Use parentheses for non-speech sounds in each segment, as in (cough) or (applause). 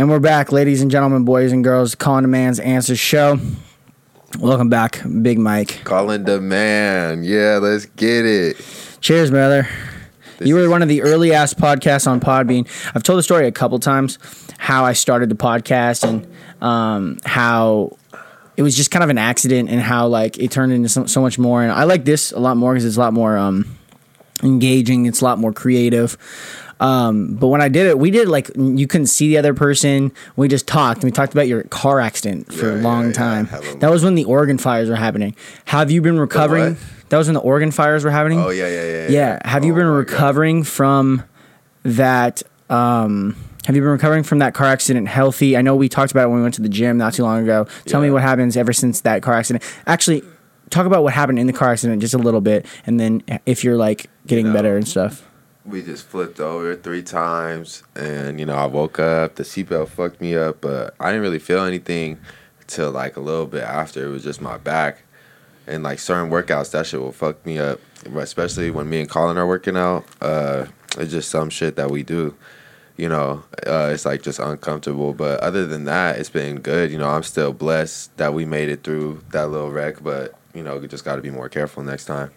And we're back, ladies and gentlemen, boys and girls, calling the man's answers show. Welcome back, Big Mike. Calling the man. Yeah, let's get it. Cheers, brother. This you were one of the early ass podcasts on Podbean. I've told the story a couple times how I started the podcast and um, how it was just kind of an accident and how like it turned into so, so much more. And I like this a lot more because it's a lot more um, engaging. It's a lot more creative. Um, but when I did it, we did like you couldn't see the other person. We just talked. We talked about your car accident for a long yeah, yeah. time. A- That was when the Oregon fires were happening. Have you been recovering? That was when the Oregon fires were happening. Oh yeah, yeah, yeah. Yeah. Have you Oh, been my God. recovering from that? Um, have you been recovering from that car accident healthy? I know we talked about it when we went to the gym not too long ago. Tell me what happens ever since that car accident. Actually, talk about what happened in the car accident just a little bit, and then if you're like getting know, better and stuff. We just flipped over three times, and you know I woke up. The seatbelt fucked me up, but I didn't really feel anything till like a little bit after. It was just my back, and like certain workouts that shit will fuck me up, especially when me and Colin are working out. Uh, it's just some shit that we do. You know, uh, it's like just uncomfortable. But other than that, it's been good. You know, I'm still blessed that we made it through that little wreck. But you know, we just got to be more careful next time.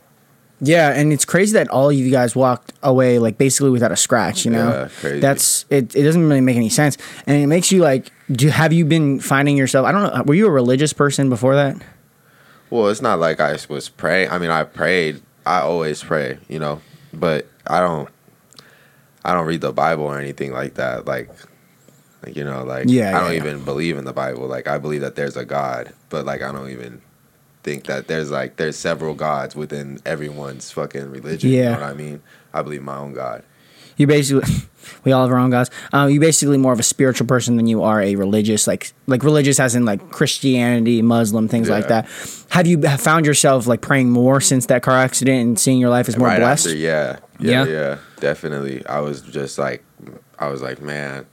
Yeah, and it's crazy that all of you guys walked away like basically without a scratch. You know, Yeah, crazy. that's it. It doesn't really make any sense, and it makes you like. Do have you been finding yourself? I don't know. Were you a religious person before that? Well, it's not like I was praying. I mean, I prayed. I always pray, you know, but I don't. I don't read the Bible or anything like that. Like, like you know, like Yeah, I don't yeah, even believe in the Bible. Like, I believe that there's a God, but like I don't even think that there's like there's several gods within everyone's fucking religion. You Yeah. know what I mean? I believe my own God. You basically, (laughs) we all have our own gods. Um, you basically more of a spiritual person than you are a religious, like like religious as in like Christianity, Muslim, things like that. Have you found yourself like praying more since that car accident and seeing your life as more right blessed? after, yeah, yeah, Yeah? yeah, definitely. I was just like, I was like, man,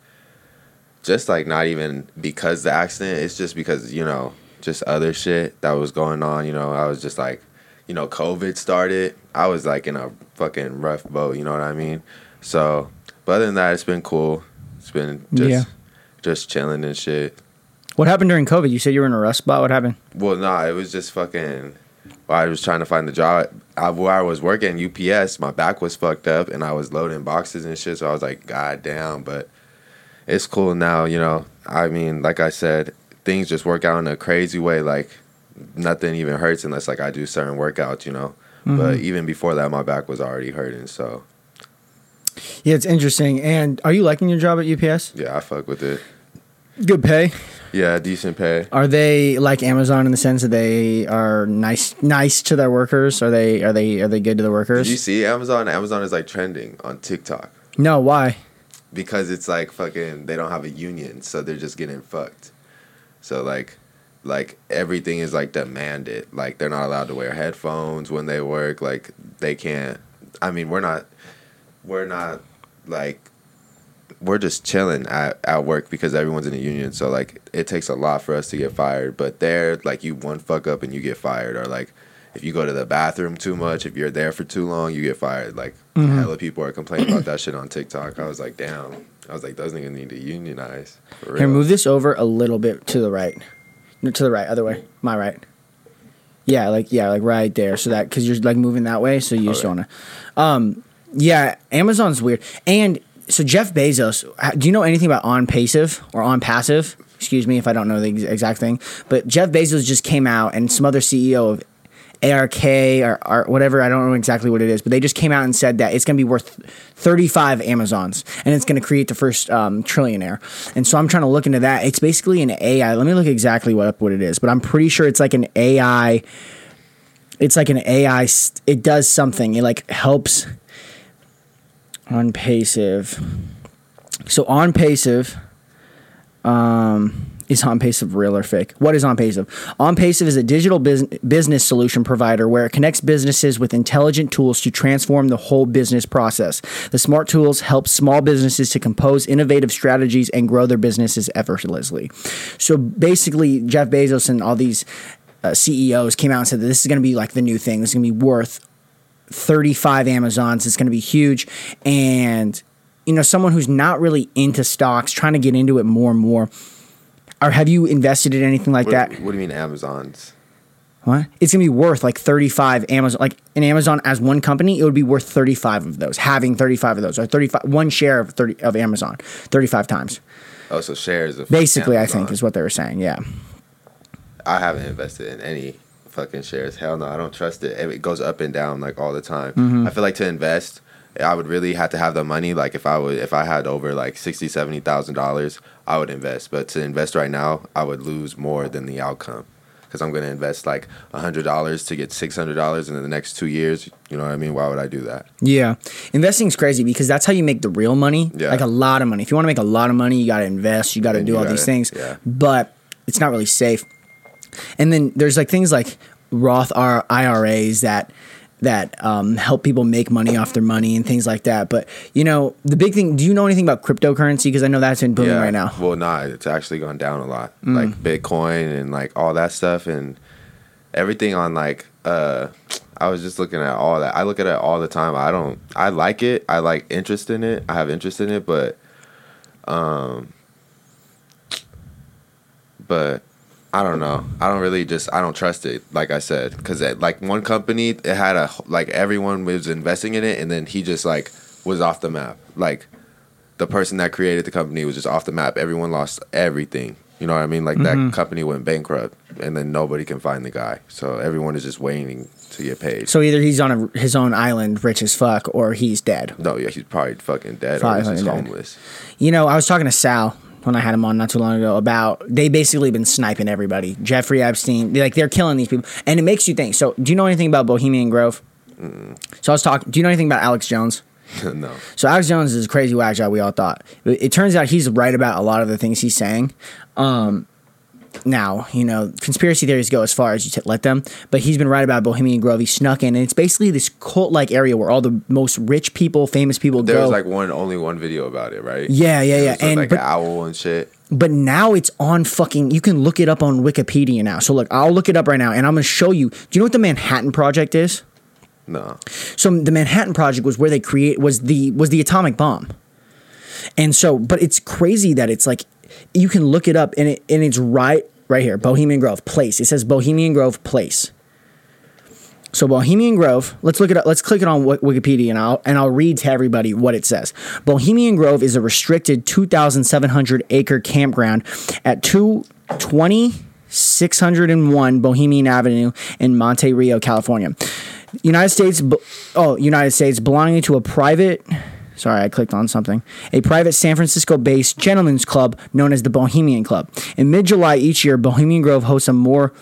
just like not even because the accident. It's just because you know, just other shit that was going on. You know, I was just like, you know, COVID started. I was like in a fucking rough boat. You know what I mean? So, but other than that, it's been cool. It's been just, Yeah. just chilling and shit. What happened during COVID? You said you were in a rust spot. What happened? Well, nah, it was just fucking. While I was trying to find the job, I, where I was working UPS, my back was fucked up, and I was loading boxes and shit. So I was like, God damn! But it's cool now, you know. I mean, like I said, things just work out in a crazy way. Like nothing even hurts unless like I do certain workouts, you know. But mm-hmm. even before that, my back was already hurting. So Yeah, it's interesting. And are you liking your job at UPS? yeah, I fuck with it. Good pay. Yeah, decent pay. Are they like Amazon in the sense that they are nice nice to their workers? Are they are they are they good to the Did you see Amazon? Amazon is like trending on TikTok. No, why? because it's like fucking they don't have a union so they're just getting fucked so like like everything is like demanded. Like they're not allowed to wear headphones when they work. Like they can't i mean we're not we're not like we're just chilling at, at work because everyone's in a union. So like it takes a lot for us to get fired. But there like you one fuck up and you get fired. Or like if you go to the bathroom too much if you're there for too long you get fired. Like a hella people are complaining about that shit on tiktok. I was like damn i was like those niggas need to unionize for real. Here, move this over a little bit to the right. No, to the right, other way. My right. Yeah, like yeah, like right there. So that because you're like moving that way, so you just don't wanna. Um, yeah, Amazon's weird. And so Jeff Bezos, do you know anything about ONPASSIVE or ONPASSIVE? Excuse me if I don't know the ex- exact thing, but Jeff Bezos just came out and some other CEO of ARK or, or whatever, I don't know exactly what it is, but they just came out and said that it's going to be worth 35 Amazons and it's going to create the first um, trillionaire. And so I'm trying to look into that. It's basically an AI. Let me look exactly what what it is, but I'm pretty sure it's like an AI. It's like an AI. It does something. It like helps ONPASSIVE. So ONPASSIVE um, is ONPASSIVE real or fake? What is ONPASSIVE? On passive is a digital bus- business solution provider where it connects businesses with intelligent tools to transform the whole business process. The smart tools help small businesses to compose innovative strategies and grow their businesses effortlessly. So basically, Jeff Bezos and all these uh, CEOs came out and said that this is going to be like the new thing. This is going to be worth 35 Amazons. It's going to be huge. And you know someone who's not really into stocks, trying to get into it more and more, or have you invested in anything like What, that? what do you mean Amazon's? What? It's gonna be worth like thirty five Amazon, like in Amazon as one company, it would be worth thirty five of those. Having thirty five of those, or thirty five one share of thirty of Amazon, thirty five times. Oh, so shares of Basically, I think is what they were saying. Yeah. I haven't invested in any fucking shares. Hell no, I don't trust it. It goes up and down like all the time. Mm-hmm. I feel like to invest, I would really have to have the money. Like if I would, if I had over like sixty, seventy thousand dollars, I would invest. But to invest right now, I would lose more than the outcome. Because I'm going to invest like hundred dollars to get six hundred dollars in the next two years. You know what I mean? Why would I do that? Yeah, investing's crazy because that's how you make the real money. Yeah. Like a lot of money. If you want to make a lot of money, you got to invest. You got to do all these things. yeah. But it's not really safe. And then there's like things like Roth R- IRAs that that um, help people make money off their money and things like that. But you know, the big thing. Do you know anything about cryptocurrency? Because I know that's been booming right now. Mm. Well, nah, it's actually gone down a lot. Like Bitcoin and like all that stuff and everything on like uh I was just looking at all that. I look at it all the time. I don't I like it. I like interest in it. I have interest in it, but um but I don't know. I don't really just I don't trust it like I said cuz like one company it had a like everyone was investing in it and then he just like was off the map. Like the person that created the company was just off the map. Everyone lost everything. You know what I mean? Like Mm-hmm. that company went bankrupt, and then nobody can find the guy. So everyone is just waiting to get paid. So either he's on a, his own island, rich as fuck, or he's dead. no, yeah, he's probably fucking dead Probably or he's dead. homeless. You know, I was talking to Sal when I had him on not too long ago about they basically been sniping everybody. Jeffrey Epstein, like they're killing these people, and it makes you think. So, do you know anything about Bohemian Grove? So I was talking. Do you know anything about Alex Jones? (laughs) no, So Alex Jones is a crazy whack job. We all thought. It, it turns out he's right about a lot of the things he's saying. Um, now you know conspiracy theories go as far as you t- let them, but he's been right about Bohemian Grove. He snuck in, and it's basically this cult-like area where all the most rich people, famous people there go. was like one only one video about it, right? Yeah, yeah, yeah. And- like but- an owl and shit. But now it's on fucking. You can look it up on Wikipedia now. So look, I'll look it up right now, and I'm gonna show you. Do you know what the Manhattan Project is? No, So the Manhattan Project was where they create was the was the atomic bomb. And so, but it's crazy that it's like you can look it up, and it and it's right right here, Bohemian Grove Place. It says Bohemian Grove Place. So Bohemian Grove, let's look it up. Let's click it on Wikipedia, and I'll and I'll read to everybody what it says. Bohemian Grove is a restricted 2,700 acre campground at 220 601 Bohemian Avenue in Monte Rio, California. United States, oh, United States, belonging to a private. Sorry, I clicked on something. A private San Francisco based gentlemen's club known as the Bohemian Club. In mid July each year, Bohemian Grove hosts a more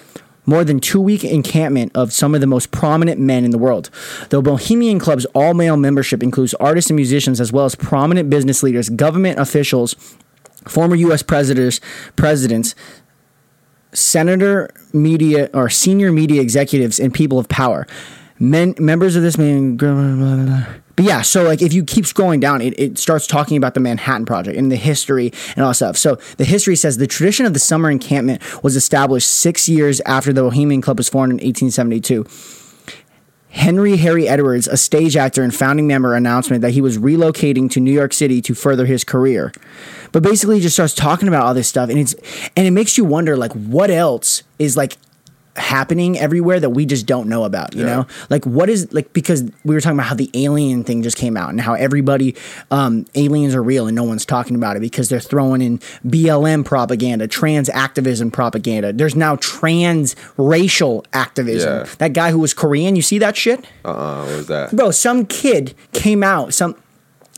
more than two week encampment of some of the most prominent men in the world. The Bohemian Club's all male membership includes artists and musicians, as well as prominent business leaders, government officials, former U.S. presidents, presidents, senator, media, or senior media executives, and people of power. Men, members of this man. But yeah, so like if you keep scrolling down, it, it starts talking about the Manhattan Project and the history and all that stuff. So the history says the tradition of the summer encampment was established six years after the Bohemian Club was formed in 1872. Henry Harry Edwards, a stage actor and founding member, announcement that he was relocating to New York City to further his career. But basically, he just starts talking about all this stuff, and it's and it makes you wonder, like, what else is like happening everywhere that we just don't know about you Yeah. know like what is like because we were talking about how the alien thing just came out and how everybody um aliens are real and no one's talking about it because they're throwing in blm propaganda trans activism propaganda there's now trans racial activism Yeah. that guy who was korean you see that shit uh, uh what was that? bro some kid came out some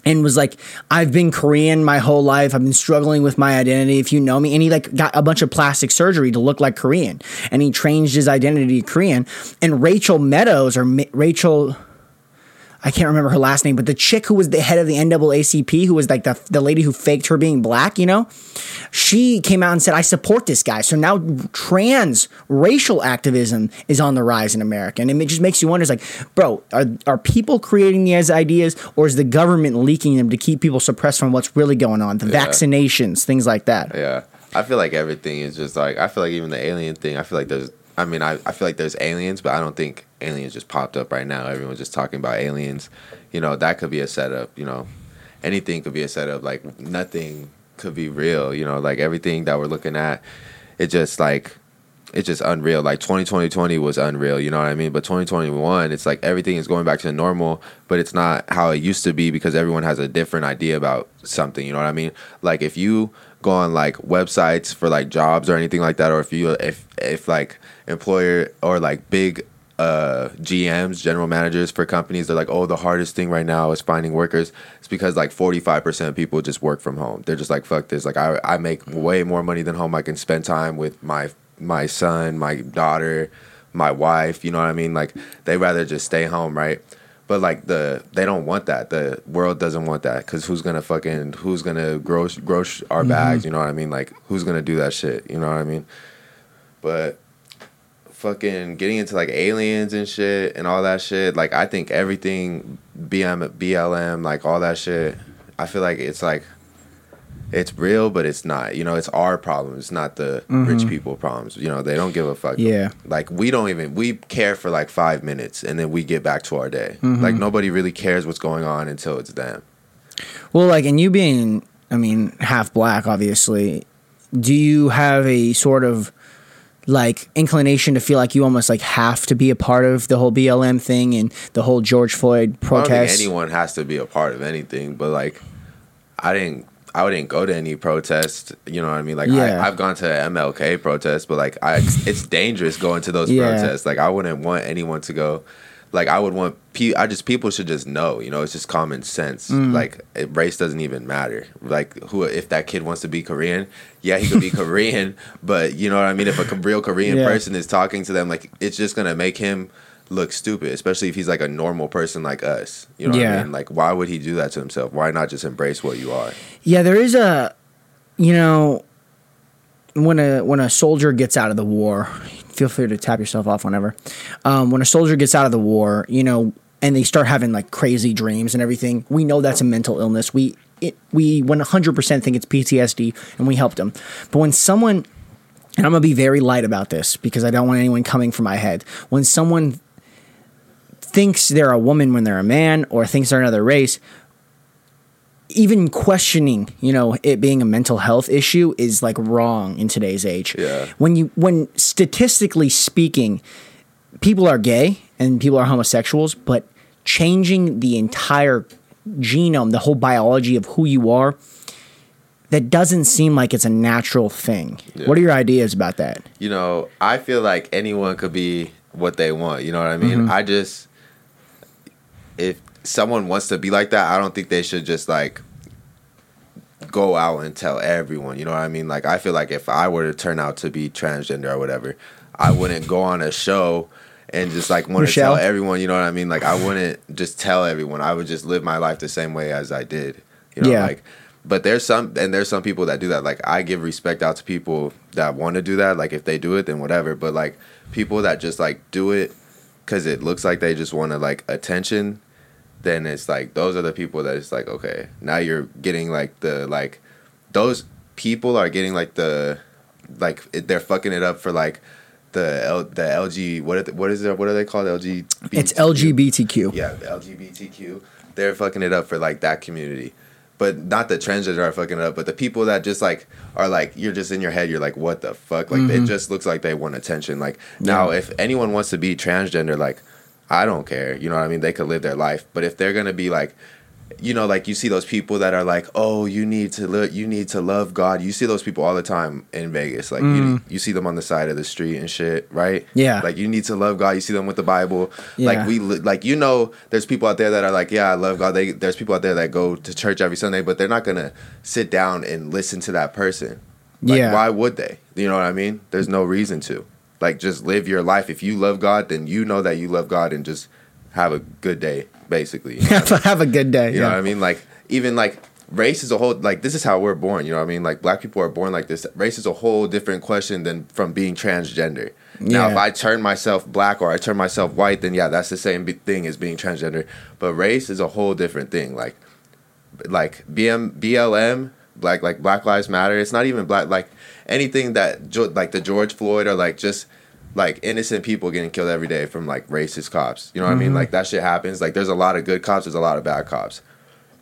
and was like i've been korean my whole life. I've been struggling with my identity. If you know me and he like got a bunch of plastic surgery to look like korean and he changed his identity to korean. And rachel meadows or Ma- rachel I can't remember her last name, but the chick who was the head of the NAACP, who was like the, the lady who faked her being black, you know, she came out and said, I support this guy. So now trans racial activism is on the rise in America. And it just makes you wonder, it's like, bro, are, are people creating these ideas or is the government leaking them to keep people suppressed from what's really going on? The vaccinations, things like that. Yeah, I feel like everything is just like I feel like even the alien thing. I feel like there's. I mean, I, I feel like there's aliens, but I don't think aliens just popped up right now. Everyone's just talking about aliens. You know, that could be a setup. You know, anything could be a setup. Like nothing could be real. You know, like everything that we're looking at, it just like it's just unreal. Like 2020 was unreal, you know what I mean? But 2021, it's like everything is going back to normal, but it's not how it used to be because everyone has a different idea about something, you know what I mean? Like if you go on like websites for like jobs or anything like that or if you if if like employer or like big uh, GMs, general managers for companies, they're like, oh, the hardest thing right now is finding workers. It's because like 45% of people just work from home. They're just like, fuck this. Like, I, I make way more money than home. I can spend time with my my son, my daughter, my wife. You know what I mean? Like, they rather just stay home, right? But like the they don't want that. The world doesn't want that because who's gonna fucking who's gonna grow grow our mm-hmm. bags? You know what I mean? Like who's gonna do that shit? You know what I mean? But fucking getting into like aliens and shit and all that shit. Like I think everything BM BLM like all that shit. I feel like it's like it's real, but it's not. You know, it's our problem. It's not the mm-hmm. rich people problems. You know, they don't give a fuck. Yeah. Like we don't even we care for like five minutes and then we get back to our day. Mm-hmm. Like nobody really cares what's going on until it's them. Well, like, and you being, I mean, half black, obviously. Do you have a sort of like inclination to feel like you almost like have to be a part of the whole BLM thing and the whole George Floyd protest. I don't think anyone has to be a part of anything, but like I didn't I didn't go to any protest. You know what I mean? Like yeah. I, have gone to MLK protests, but like I, it's dangerous going to those yeah. protests. Like I wouldn't want anyone to go like I would want pe- I just people should just know, you know, it's just common sense. Mm. Like it, race doesn't even matter. Like who if that kid wants to be Korean, yeah, he could be (laughs) Korean, but you know what I mean. If a real Korean yeah. person is talking to them, like it's just gonna make him look stupid, especially if he's like a normal person like us. You know yeah. what I mean? Like why would he do that to himself? Why not just embrace what you are? Yeah, there is a, you know, when a when a soldier gets out of the war, feel free to tap yourself off whenever. Um, when a soldier gets out of the war, you know, and they start having like crazy dreams and everything, we know that's a mental illness. We it, we 100% think it's PTSD, and we helped them. But when someone, and I'm gonna be very light about this because I don't want anyone coming from my head. When someone thinks they're a woman when they're a man, or thinks they're another race, even questioning, you know, it being a mental health issue is like wrong in today's age. Yeah. When you when statistically speaking, people are gay and people are homosexuals, but changing the entire genome, the whole biology of who you are, that doesn't seem like it's a natural thing. Yeah. What are your ideas about that? You know, I feel like anyone could be what they want. You know what I mean? Mm-hmm. I just if someone wants to be like that, I don't think they should just like go out and tell everyone. You know what I mean? Like I feel like if I were to turn out to be transgender or whatever, I wouldn't go on a show and just like want to tell everyone. You know what I mean? Like I wouldn't just tell everyone. I would just live my life the same way as I did. You know, yeah. like. But there's some and there's some people that do that. Like I give respect out to people that want to do that. Like if they do it, then whatever. But like people that just like do it because it looks like they just want to like attention then it's like those are the people that it's like okay now you're getting like the like those people are getting like the like they're fucking it up for like the L, the LG what the, what is it what are they called? LGBT it's LGBTQ yeah the LGBTQ they're fucking it up for like that community. But not the transgender are fucking it up but the people that just like are like you're just in your head you're like what the fuck? Like mm-hmm. it just looks like they want attention. Like now yeah. if anyone wants to be transgender like I don't care. You know what I mean? They could live their life. But if they're gonna be like, you know, like you see those people that are like, oh, you need to look, you need to love God. You see those people all the time in Vegas. Like mm. you, you see them on the side of the street and shit, right? Yeah. Like you need to love God. You see them with the Bible. Yeah. Like we, like you know, there's people out there that are like, yeah, I love God. They, there's people out there that go to church every Sunday, but they're not gonna sit down and listen to that person. Like, yeah. Why would they? You know what I mean? There's no reason to. Like just live your life. If you love God, then you know that you love God and just have a good day, basically. You know (laughs) have, a good day. You yeah. know what I mean? Like even like race is a whole like this is how we're born, you know what I mean? Like black people are born like this. Race is a whole different question than from being transgender. Now, yeah. if I turn myself black or I turn myself white, then yeah, that's the same thing as being transgender. But race is a whole different thing. Like, like BM BLM, black like Black Lives Matter. It's not even black. Like anything that like the George Floyd or like just like innocent people getting killed every day from like racist cops. You know what mm-hmm. I mean? Mm-hmm. Like that shit happens. Like there's a lot of good cops, there's a lot of bad cops.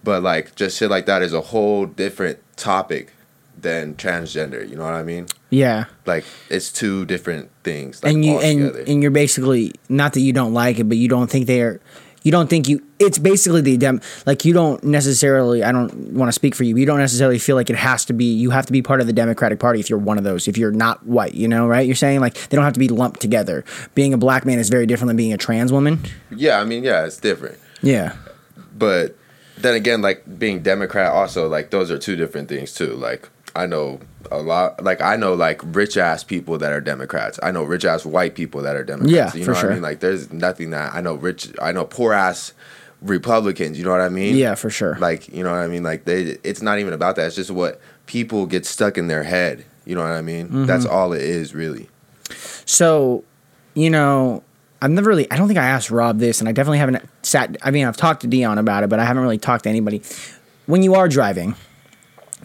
but like just shit like that is a whole different topic than transgender. You know what I mean? Yeah. Like it's two different things. Like, and you and and you're basically not that you don't like it, but you don't think they're you don't think you it's basically the dem like you don't necessarily I don't want to speak for you, but you don't necessarily feel like it has to be you have to be part of the Democratic Party if you're one of those, if you're not white, you know, right? You're saying like they don't have to be lumped together. Being a black man is very different than being a trans woman. yeah, I mean, yeah, it's different. Yeah. But then again, like being Democrat, also like those are two different things too. Like I know a lot, like I know like rich ass people that are Democrats. I know rich ass white people that are Democrats. Yeah, you know for what sure. I mean? Like there's nothing that I know rich. I know poor ass Republicans. You know what I mean? Yeah, for sure. Like you know what I mean? Like they, it's not even about that. It's just what people get stuck in their head. You know what I mean? Mm-hmm. That's all it is, really. So, you know, I've never really, I don't think I asked Rob this, and I definitely haven't sat, I mean, I've talked to Dion about it, but I haven't really talked to anybody. When you are driving,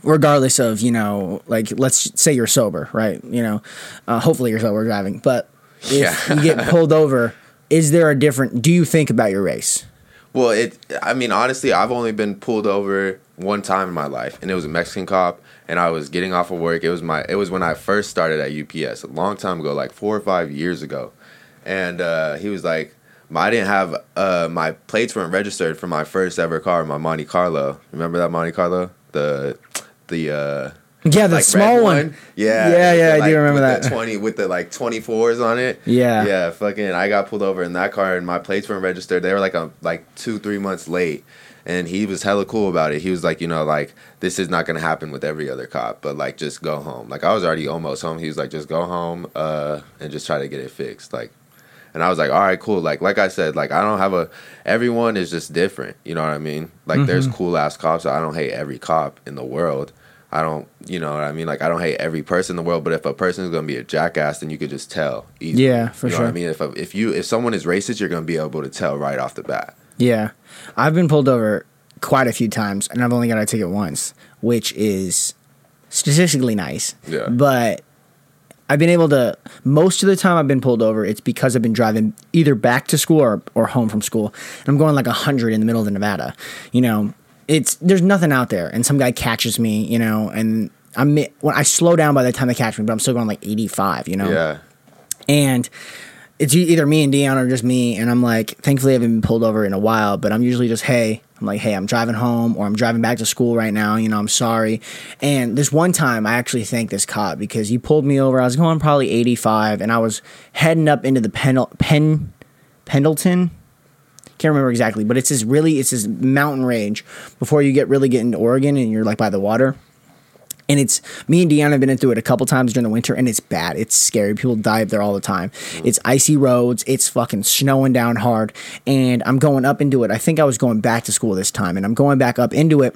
regardless of, you know, like, let's say you're sober, right? You know, uh, hopefully you're sober driving, but if Yeah. you get (laughs) pulled over, is there a different, do you think about your race? Well, it. I mean, honestly, I've only been pulled over one time in my life, and it was a Mexican cop. And I was getting off of work. It was my. It was when I first started at UPS a long time ago, like four or five years ago. And uh, he was like, "I didn't have uh, my plates weren't registered for my first ever car, my Monte Carlo. Remember that Monte Carlo? The the uh, Yeah, the like small red one. Yeah, Yeah, yeah, the, I do remember that. Twenty with the like twenty fours on it. Yeah. yeah. Fucking, I got pulled over in that car, and my plates weren't registered. They were like a like two three months late, and he was hella cool about it. He was like, you know, like this is not gonna happen with every other cop, but like just go home. Like I was already almost home. He was like, just go home, uh, and just try to get it fixed. Like. And I was like, all right, cool. Like, like I said, like I don't have a. Everyone is just different. You know what I mean? Like, there's Mm-hmm. cool ass cops. I don't hate every cop in the world. I don't, you know what I mean? Like, I don't hate every person in the world. But if a person is gonna be a jackass, then you could just tell. Easily. Yeah, for you know sure. What I mean, if a, if you if someone is racist, you're gonna be able to tell right off the bat. Yeah. I've been pulled over quite a few times, and I've only got a ticket once, which is statistically nice. Yeah. But I've been able to, most of the time I've been pulled over, it's because I've been driving either back to school or, or home from school. And I'm going like 100 in the middle of Nevada. You know, it's, there's nothing out there. And some guy catches me, you know, and I'm, when I slow down by the time they catch me, but I'm still going like 85, you know? Yeah. and it's either me and Dion or just me. And I'm like, thankfully, I haven't been pulled over in a while, but I'm usually just, hey, I'm like, hey, I'm driving home or I'm driving back to school right now. You know, I'm sorry. And this one time, I actually thanked this cop because he pulled me over. I was going probably 85 and I was heading up into the Pendle- Pen, Pendleton. Can't remember exactly, but it's this really, it's this mountain range before you get really get into Oregon and you're like by the water. And it's me and Deanna have been into it a couple times during the winter, and it's bad. It's scary. People die up there all the time. Mm. It's icy roads. It's fucking snowing down hard. And I'm going up into it. I think I was going back to school this time, and I'm going back up into it.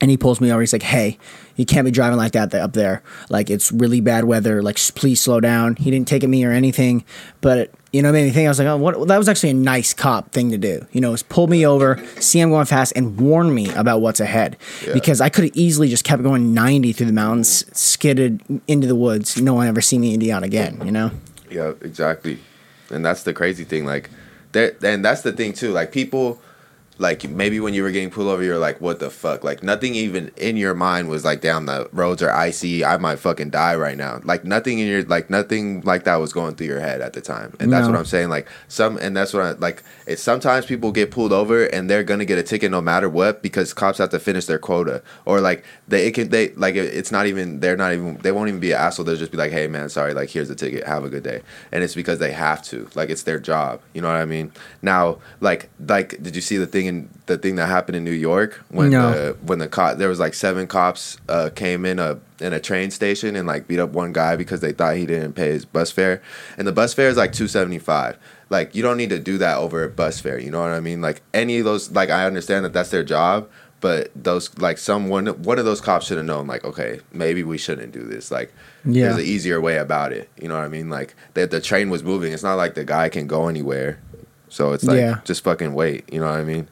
And he pulls me over. He's like, "Hey, you can't be driving like that up there. Like it's really bad weather. Like please slow down." He didn't take at me or anything, but you know, it made me think. I was like, "Oh, what?" That was actually a nice cop thing to do. You know, is pull me over, see I'm going fast, and warn me about what's ahead. Yeah. Because I could have easily just kept going 90 through the mountains, skidded into the woods. No one ever see me in Dion again. You know? Yeah, exactly. And that's the crazy thing. Like, that, and that's the thing too. Like, people, like maybe when you were getting pulled over, you're like, "What the fuck?" Like, nothing even in your mind was like, "Damn, the roads are icy. I might fucking die right now." Like, nothing in your like nothing like that was going through your head at the time. And that's No. what I'm saying. Like, some, and that's what I like. It's sometimes people get pulled over and they're gonna get a ticket no matter what because cops have to finish their quota, or like they it can they like it, it's not even they're not even they won't even be an asshole. They'll just be like, "Hey, man, sorry. Like, here's the ticket. Have a good day." And it's because they have to. Like, it's their job. You know what I mean? Now, like, like, did you see the thing in the thing that happened in New York when No. the when the cop there was like seven cops uh, came in a in a train station and like beat up one guy because they thought he didn't pay his bus fare, and the bus fare is like two seventy five. Like, you don't need to do that over a bus fare. You know what I mean? Like, any of those. Like, I understand that that's their job. But those like someone one of those cops should have known like okay maybe we shouldn't do this like Yeah. there's an easier way about it you know what I mean like that the train was moving it's not like the guy can go anywhere so it's like Yeah. just fucking wait you know what I mean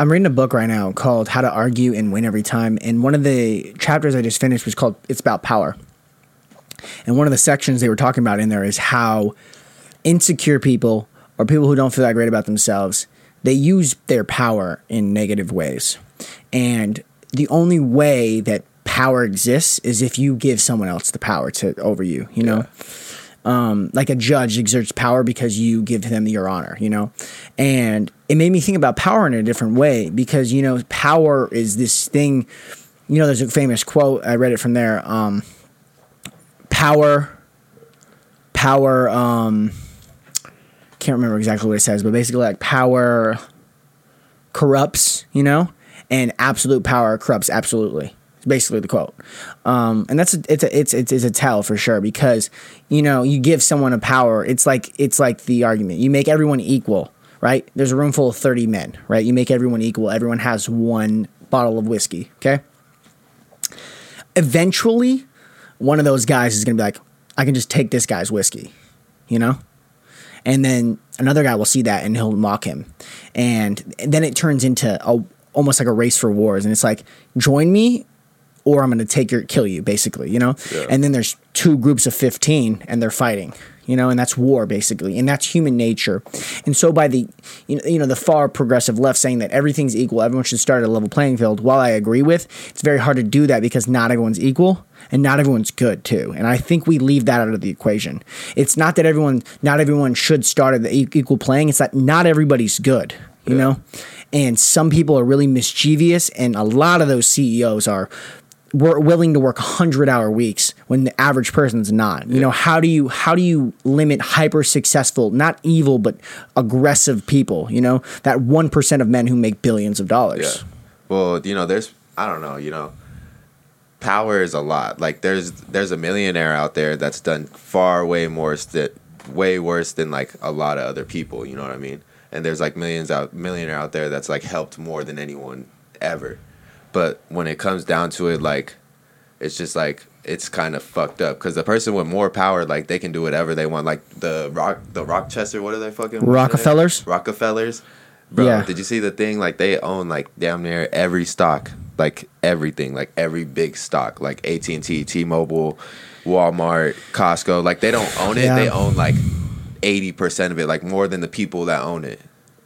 I'm reading a book right now called How to Argue and Win Every Time. And one of the chapters I just finished was called It's About Power. And one of the sections they were talking about in there is how insecure people or people who don't feel that great about themselves, they use their power in negative ways. And the only way that power exists is if you give someone else the power to over you, you know? Um, like a judge exerts power because you give them your honor, you know? And it made me think about power in a different way because, you know, power is this thing, you know, there's a famous quote, I read it from there. Um, power, power, um, can't remember exactly what it says, but basically like power corrupts, you know, and absolute power corrupts absolutely. It's basically the quote, um, and that's a, it's a it's, it's it's a tell for sure because you know you give someone a power. It's like it's like the argument you make everyone equal, right? There's a room full of thirty men, right? You make everyone equal. Everyone has one bottle of whiskey. Okay. Eventually, one of those guys is gonna be like, I can just take this guy's whiskey, you know and then another guy will see that and he'll mock him and then it turns into a almost like a race for wars and it's like join me or i'm going to take your kill you basically you know? Yeah. and then there's two groups of 15 and they're fighting you know? And that's war basically. And that's human nature. And so by the you know, you know the far progressive left saying that everything's equal everyone should start at a level playing field. While i agree with it's very hard to do that because not everyone's equal and not everyone's good too. And i think we leave that out of the equation. It's not that everyone not everyone should start at the equal playing. It's that not everybody's good you Yeah. know? And some people are really mischievous and a lot of those ceos are were willing to work 100 hour weeks when the average person's not you know how do you how do you limit hyper successful not evil but aggressive people you know that 1% of men who make billions of dollars Yeah. Well, you know, there's I don't know, you know, power is a lot. Like there's there's a millionaire out there that's done far way more st- way worse than like a lot of other people, you know what I mean? And there's like millions out millionaire out there that's like helped more than anyone ever. But when it comes down to it like it's just like it's kind of fucked up because the person with more power, like they can do whatever they want. Like the rock, the Rochester, what are they fucking? Rockefellers? Rockefellers. Bro, Yeah. did you see the thing? Like they own like damn near every stock, like everything, like every big stock, like AT and T, T Mobile, Walmart, Costco. Like they don't own it; Yeah. they own like eighty percent of it, like more than the people that own it.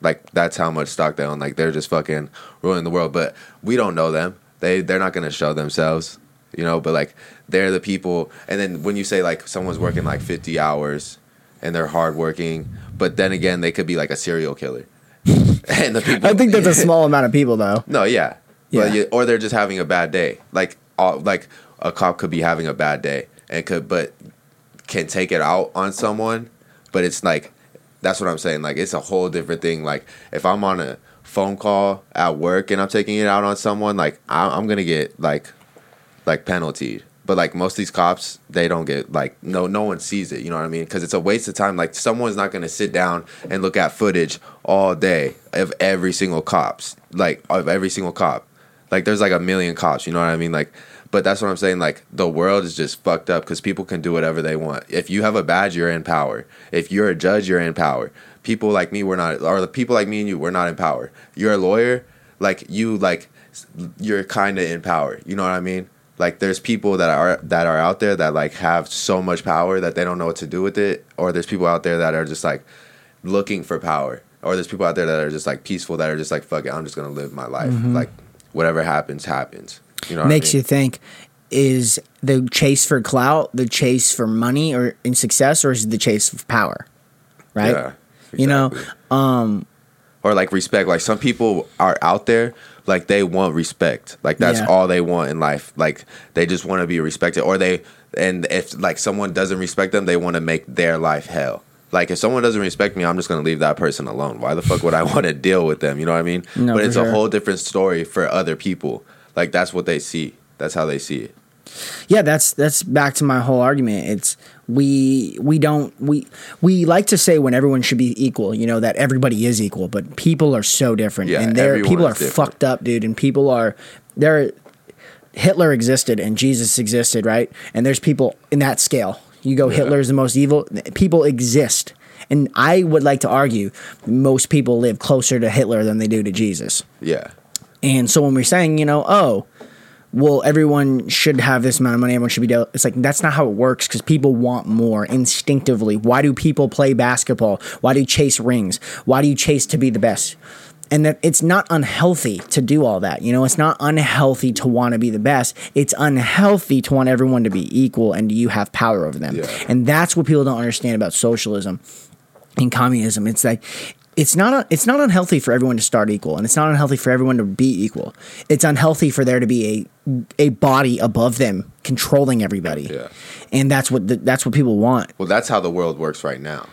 Like that's how much stock they own. Like they're just fucking ruining the world. But we don't know them. They they're not gonna show themselves, you know. But like they're the people. And then when you say like someone's working like fifty hours and they're hardworking, but then again they could be like a serial killer. (laughs) and the people. i think that's a small (laughs) amount of people though No, yeah, Yeah. But you, or they're just having a bad day. Like, all, like a cop could be having a bad day and could, but can take it out on someone. But it's like, that's what I'm saying. Like, it's a whole different thing. Like, if I'm on a phone call at work and I'm taking it out on someone, like, I, I'm gonna get like, like penaltied. But like most of these cops, they don't get like no no one sees it. You know what I mean? Because it's a waste of time. Like someone's not gonna sit down and look at footage all day of every single cops, like of every single cop. Like there's like a million cops. You know what I mean? Like, but that's what I'm saying. Like the world is just fucked up because people can do whatever they want. If you have a badge, you're in power. If you're a judge, you're in power. People like me, we're not, or the people like me and you, we're not in power. You're a lawyer, like you, like you're kind of in power. You know what I mean? Like there's people that are that are out there that like have so much power that they don't know what to do with it, or there's people out there that are just like looking for power, or there's people out there that are just like peaceful that are just like fuck it, I'm just gonna live my life. Mm-hmm. Like whatever happens, happens. You know, what I makes mean? you think is the chase for clout the chase for money or in success or is it the chase for power right Yeah, you know um or like respect. Like some people are out there, like they want respect. Like that's Yeah. all they want in life. Like they just want to be respected, or they and if like someone doesn't respect them, they want to make their life hell. Like if someone doesn't respect me, I'm just gonna leave that person alone. Why the fuck would I (laughs) want to deal with them? You know what I mean? No, but it's sure. a whole different story for other people. Like that's what they see. That's how they see it. yeah that's that's back to my whole argument it's we we don't we we like to say when everyone should be equal you know that everybody is equal but people are so different Yeah, and they're people are different. fucked up dude and people are they're hitler existed and jesus existed right and there's people in that scale you go Yeah. hitler is the most evil people exist and i would like to argue most people live closer to hitler than they do to jesus Yeah. And so when we're saying, you know, oh, well, everyone should have this amount of money, everyone should be, do-" it's like that's not how it works because people want more instinctively. Why do people play basketball? Why do you chase rings? Why do you chase to be the best? and that it's not unhealthy to do all that. You know, it's not unhealthy to want to be the best. It's unhealthy to want everyone to be equal and you have power over them. Yeah. And that's what people don't understand about socialism and communism. It's like it's not it's not unhealthy for everyone to start equal, and it's not unhealthy for everyone to be equal. It's unhealthy for there to be a a body above them controlling everybody. Yeah. And that's what the, that's what people want. Well, that's how the world works right now.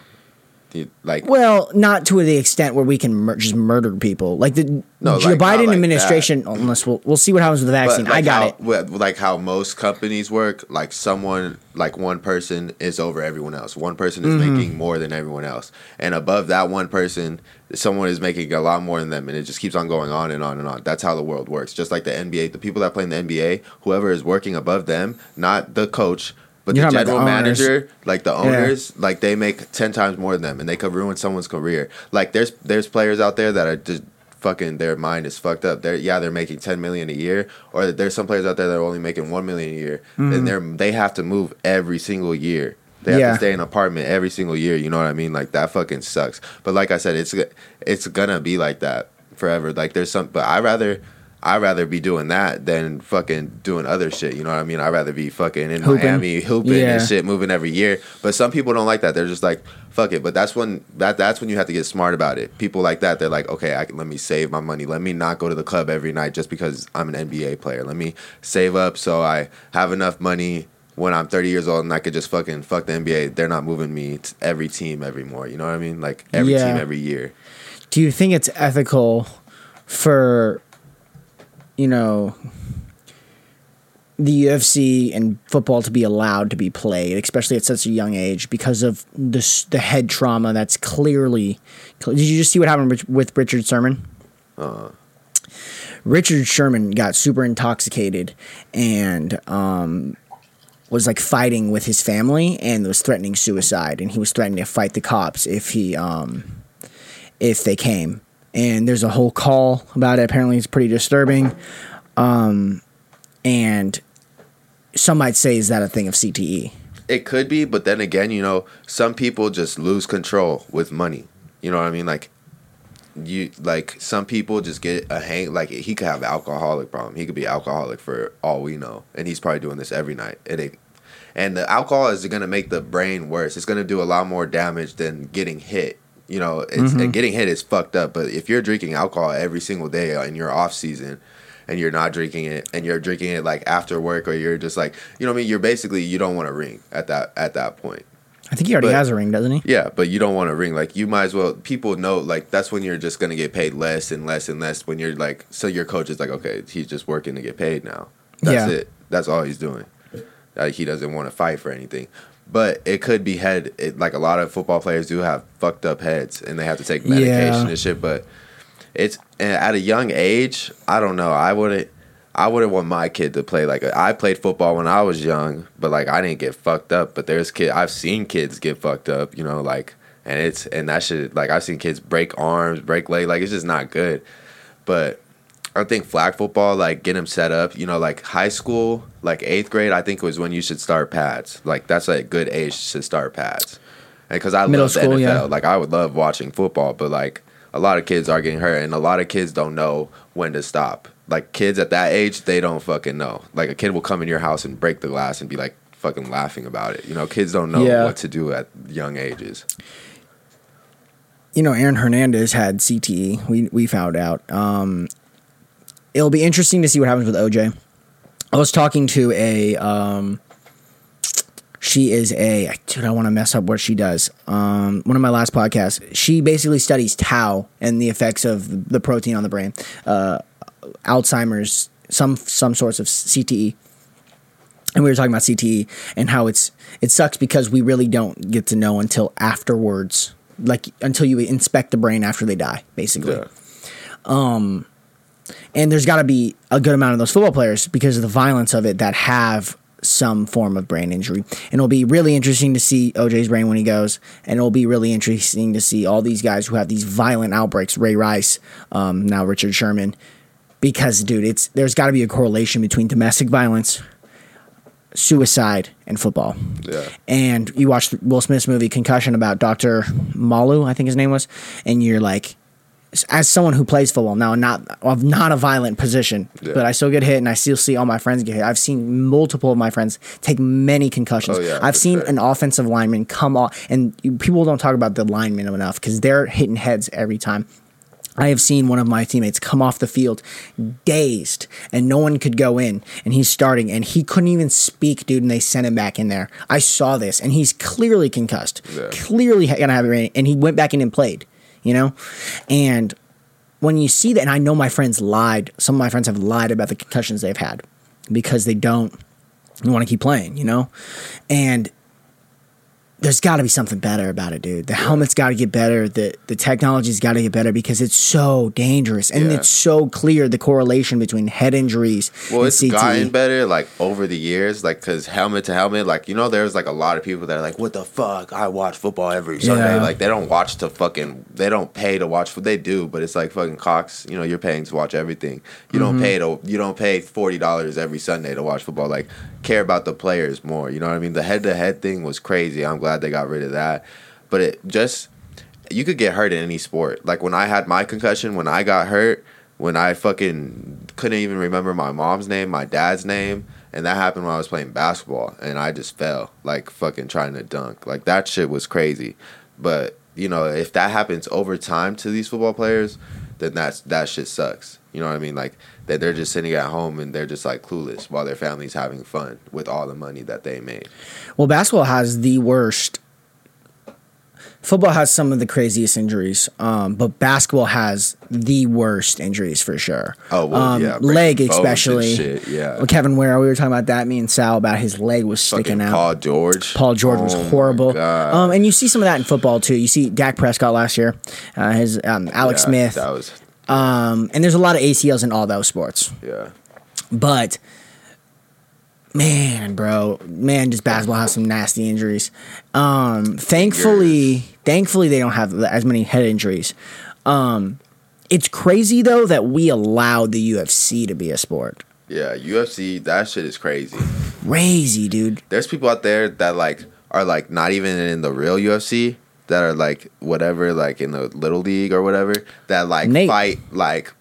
The- Like, Well, not to the extent where we can mur- just murder people. Like the No, like, Biden like administration, unless we'll we'll see what happens with the vaccine. like I got how, it. Like how most companies work, like someone, like one person is over everyone else. One person is Mm-hmm. making more than everyone else, and above that one person, someone is making a lot more than them, and it just keeps on going on and on and on. That's how the world works. Just like the NBA, the people that play in the NBA, whoever is working above them, not the coach. But You're the general the manager, like the owners, like they make ten times more than them, and they could ruin someone's career. Like there's there's players out there that are just fucking their mind is fucked up. They're yeah they're making ten million a year, or there's some players out there that are only making one million a year, and mm. they're they have to move every single year. They have. Yeah. to stay in an apartment every single year. You know what I mean? Like that fucking sucks. But like I said, it's it's gonna be like that forever. Like there's some, but I rather. I rather be doing that than fucking doing other shit. You know what I mean? I'd rather be fucking in Hooping. Miami hooping Yeah. and shit, moving every year. But some people don't like that. They're just like, fuck it. But that's when that that's when you have to get smart about it. People like that, they're like, okay, I can, let me save my money. Let me not go to the club every night just because I'm an NBA player. Let me save up so I have enough money when I'm 30 years old and I could just fucking fuck the NBA. They're not moving me to every team every more. You know what I mean? Like every Yeah. team every year. Do you think it's ethical for you know the UFC and football to be allowed to be played, especially at such a young age, because of this the head trauma that's clearly. Did you just see what happened with- Richard Sherman? Richard Sherman got super intoxicated and um, was like fighting with his family and was threatening suicide, and he was threatening to fight the cops if he um, if they came. And there's a whole call about it. Apparently, it's pretty disturbing. Um, and some might say, is that a thing of? CTE? It could be, but then again, you know, some people just lose control with money. You know what I mean? Like you like some people just get a hang like he could have an alcoholic problem. He could be alcoholic for all we know. And he's probably doing this every night. And it and the alcohol is gonna make the brain worse. It's gonna do a lot more damage than getting hit. You know, it's mm-hmm. and getting hit is fucked up. But if you're drinking alcohol every single day in your off season and you're not drinking it and you're drinking it like after work or you're just like you know what I mean, you're basically you don't want to ring at that at that point. I think he already But- has a ring, doesn't he? Yeah, but you don't want to ring. Like you might as well. People know. Like that's when you're just gonna get paid less and less and less. When you're like, so your coach is like, okay, he's just working to get paid now. That's Yeah. it. That's all he's doing. Like he doesn't want to fight for anything. But it could be head. It, like a lot of football players do have fucked up heads, and they have to take medication Yeah. and shit. But it's at a young age. I don't know. I wouldn't. I wouldn't want my kid to play like I played football when I was young, but like I didn't get fucked up. But there's kid I've seen kids get fucked up, you know, like and it's and that shit like I've seen kids break arms, break leg, like it's just not good. But I think flag football, like get them set up, you know, like high school, like eighth grade, I think was when you should start pads. Like that's a good age to start pads. Because I Middle love the NFL, yeah. like I would love watching football, but like a lot of kids are getting hurt, and a lot of kids don't know when to stop. Like kids at that age, they don't fucking know. Like a kid will come in your house and break the glass and be like fucking laughing about it. You know, kids don't know Yeah. what to do at young ages. you know, Aaron Hernandez had CTE. We we found out. Um, it'll be interesting to see what happens with OJ. I was talking to a. Um, she is a dude. I want to mess up what she does. Um, one of my last podcasts. She basically studies tau and the effects of the protein on the brain, uh, Alzheimer's, some some sorts of CTE. And we were talking about CTE and how it's it sucks because we really don't get to know until afterwards, like until you inspect the brain after they die, basically. Yeah. And there's got to be a good amount of those football players because of the violence of it that have some form of brain injury. And it'll be really interesting to see OJ's brain when he goes, and it'll be really interesting to see all these guys who have these violent outbreaks. Ray Rice, um, now Richard Sherman, because dude, it's there's got to be a correlation between domestic violence, suicide, and football. Yeah. And you watch Will Smith's movie Concussion about Dr. Malu, I think his name was, and you're like, as someone who plays football now, not of not a violent position, Yeah. but I still get hit, and I still see all my friends get hit. I've seen multiple of my friends take many concussions. Oh, yeah, I've seen sure. an offensive lineman come off, and people don't talk about the linemen enough because they're hitting heads every time. I have seen one of my teammates come off the field dazed and no one could go in and he's starting and he couldn't even speak, dude, and they sent him back in there. I saw this and he's clearly concussed. Yeah. Clearly gonna have it rain and he went back in and played, you know? And when you see that, and I know my friends lied, some of my friends have lied about the concussions they've had because they don't want to keep playing, you know? And there's got to be something better about it, dude. The helmet's got to get better. The the technology's got to get better because it's so dangerous and Yeah. it's so clear the correlation between head injuries Well, and it's CTE. gotten better like over the years, like because helmet to helmet, like you know, there's like a lot of people that are like, "What the fuck? I watch football every Sunday." Yeah. Like they don't watch to fucking, they don't pay to watch. What they do, but it's like fucking Cox. You know, you're paying to watch everything. You don't Mm-hmm. pay to, you don't pay forty dollars every Sunday to watch football. Like care about the players more. You know what I mean? The head to head thing was crazy. I'm glad they got rid of that, but it just you could get hurt in any sport. Like when I had my concussion, when I got hurt, when I fucking couldn't even remember my mom's name, my dad's name, and that happened when I was playing basketball and I just fell like fucking trying to dunk. Like that shit was crazy. But, you know, if that happens over time to these football players, then that's that shit sucks. You know what I mean? Like that they're just sitting at home and they're just like clueless while their family's having fun with all the money that they made. Well, basketball has the worst. Football has some of the craziest injuries, um, but basketball has the worst injuries for sure. Oh, well, um, yeah, leg especially. shit, yeah. Well, Kevin Ware, we were talking about that. Me and Sal about his leg was sticking Fucking out. Paul George. Paul George was Oh my horrible. Um, and you see some of that in football too. You see Dak Prescott last year, uh, his um, Alex Yeah, Smith, That was um, and there's a lot of ACLs in all those sports. yeah. But man, bro, man, just basketball has some nasty injuries. Um, thankfully, thankfully they don't have as many head injuries. Um, it's crazy though that we allowed the UFC to be a sport. Yeah, UFC, that shit is crazy. Crazy, dude. There's people out there that like are like not even in the real UFC that are like whatever, like in the little league or whatever, that like Nate. fight like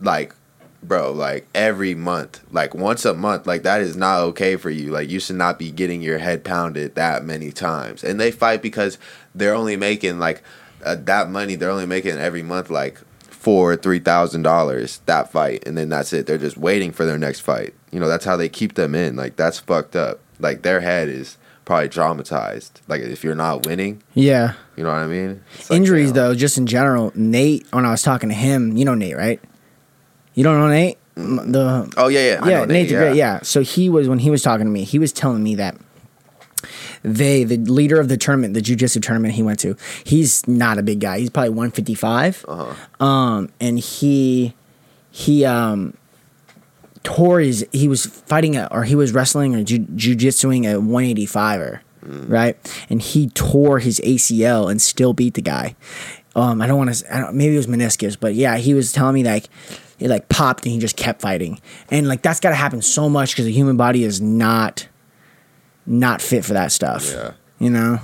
like bro, like every month, like once a month, like that is not okay for you. Like you should not be getting your head pounded that many times. And they fight because they're only making like uh, that money. They're only making every month like four, three thousand dollars that fight, and then that's it. They're just waiting for their next fight. You know, that's how they keep them in. Like that's fucked up. Like their head is probably traumatized. Like if you're not winning, Yeah. you know what I mean? Like, Injuries though, just in general. Nate, when I was talking to him, you know Nate, right? You don't know Nate? The Oh yeah, yeah. I yeah, Nate's Nate, great. Yeah. So he was when he was talking to me, he was telling me that they, the leader of the tournament, the jujitsu tournament he went to, he's not a big guy. He's probably one fifty five. Uh-huh. Um, and he he um tore his. He was fighting a, or he was wrestling or ju- jujitsuing a one eighty fiver, right? And he tore his ACL and still beat the guy. Um, I don't want to. Maybe it was meniscus, but yeah, he was telling me like it like popped and he just kept fighting, and like that's got to happen so much because the human body is not not fit for that stuff. Yeah. You know.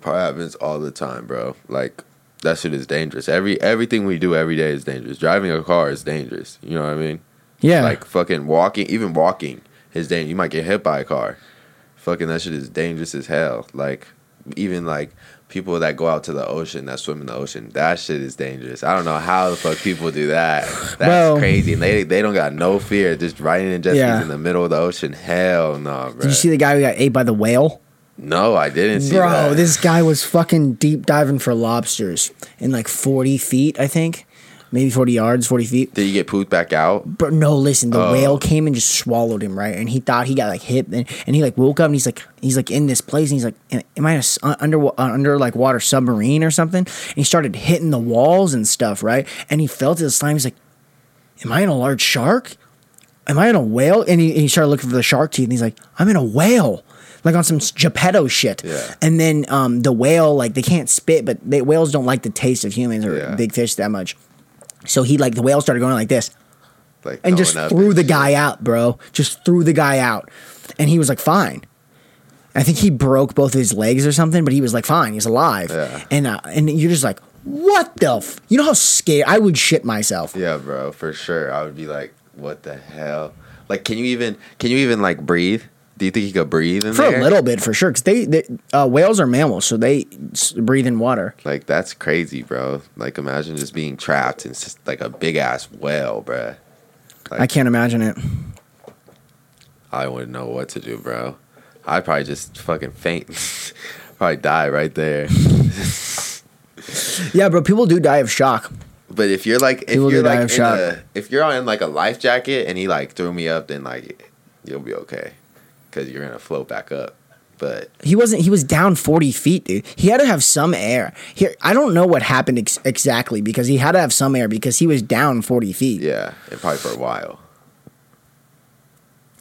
Probably happens all the time, bro. Like that shit is dangerous. Every everything we do every day is dangerous. Driving a car is dangerous. You know what I mean? Yeah. Like fucking walking, even walking is dangerous. You might get hit by a car. Fucking that shit is dangerous as hell. Like even like people that go out to the ocean, that swim in the ocean, that shit is dangerous. I don't know how the fuck people do that. That's Well- crazy. And they they don't got no fear. Just riding in jet skis Yeah. in the middle of the ocean. Hell no, bro. Did you see the guy who got ate by the whale? no, I didn't see Bro, that. this guy was fucking deep diving for lobsters in like 40 feet, I think. Maybe 40 yards, 40 feet. Did you get pooped back out? But no, listen, the Oh. whale came and just swallowed him, right? And he thought he got like hit, and, and he like woke up and he's like, he's like in this place, and he's like, am I a uh, under uh, under like water submarine or something? And he started hitting the walls and stuff, right? And he felt the slime. He's like, am I in a large shark? Am I in a whale? And he, and he started looking for the shark teeth, and he's like, I'm in a whale. Like on some Geppetto shit, Yeah. and then um, the whale, like they can't spit, but they, whales don't like the taste of humans or Yeah. big fish that much. So he like the whale started going like this, Like and just threw the guy out, bro. Just threw the guy out, and he was like fine. I think he broke both of his legs or something, but he was like fine. He's alive, Yeah. and uh, and you're just like, What the? F-? You know how scared I would shit myself. Yeah, bro, for sure. I would be like, what the hell? Like, can you even can you even like breathe? Do you think he could breathe in For there? a little bit, for sure, because they, they uh, whales are mammals, so they s- breathe in water. Like that's crazy, bro. Like imagine just being trapped in just like a big ass whale, bro. I can't imagine it. I wouldn't know what to do, bro. I'd probably just fucking faint. (laughs) probably die right there. Yeah, bro. People do die of shock. But if you're like if People you're like in a, if you're on like a life jacket and he like threw me up, then like you'll be okay because you're gonna float back up. But He wasn't. He was down forty feet, dude. He had to have some air. Here, I don't know what happened ex- exactly because he had to have some air because he was down forty feet. yeah, and probably for a while.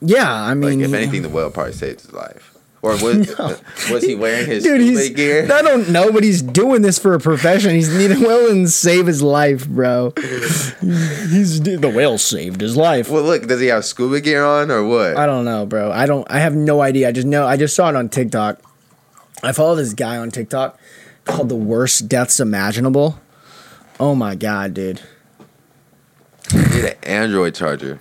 Yeah, I Like mean, if anything, the whale probably saved his life. Or was (laughs) uh, was he wearing his dude, scuba he's. gear? I don't know, but he's doing this for a profession. He's needing willing to save his life, bro. (laughs) He's the whale saved his life. Well, look, does he have scuba gear on or what? I don't know, bro. I don't. I have no idea. I just know. I just saw it on TikTok. I follow this guy on TikTok called the worst deaths imaginable. Oh my god, dude. I need an Android charger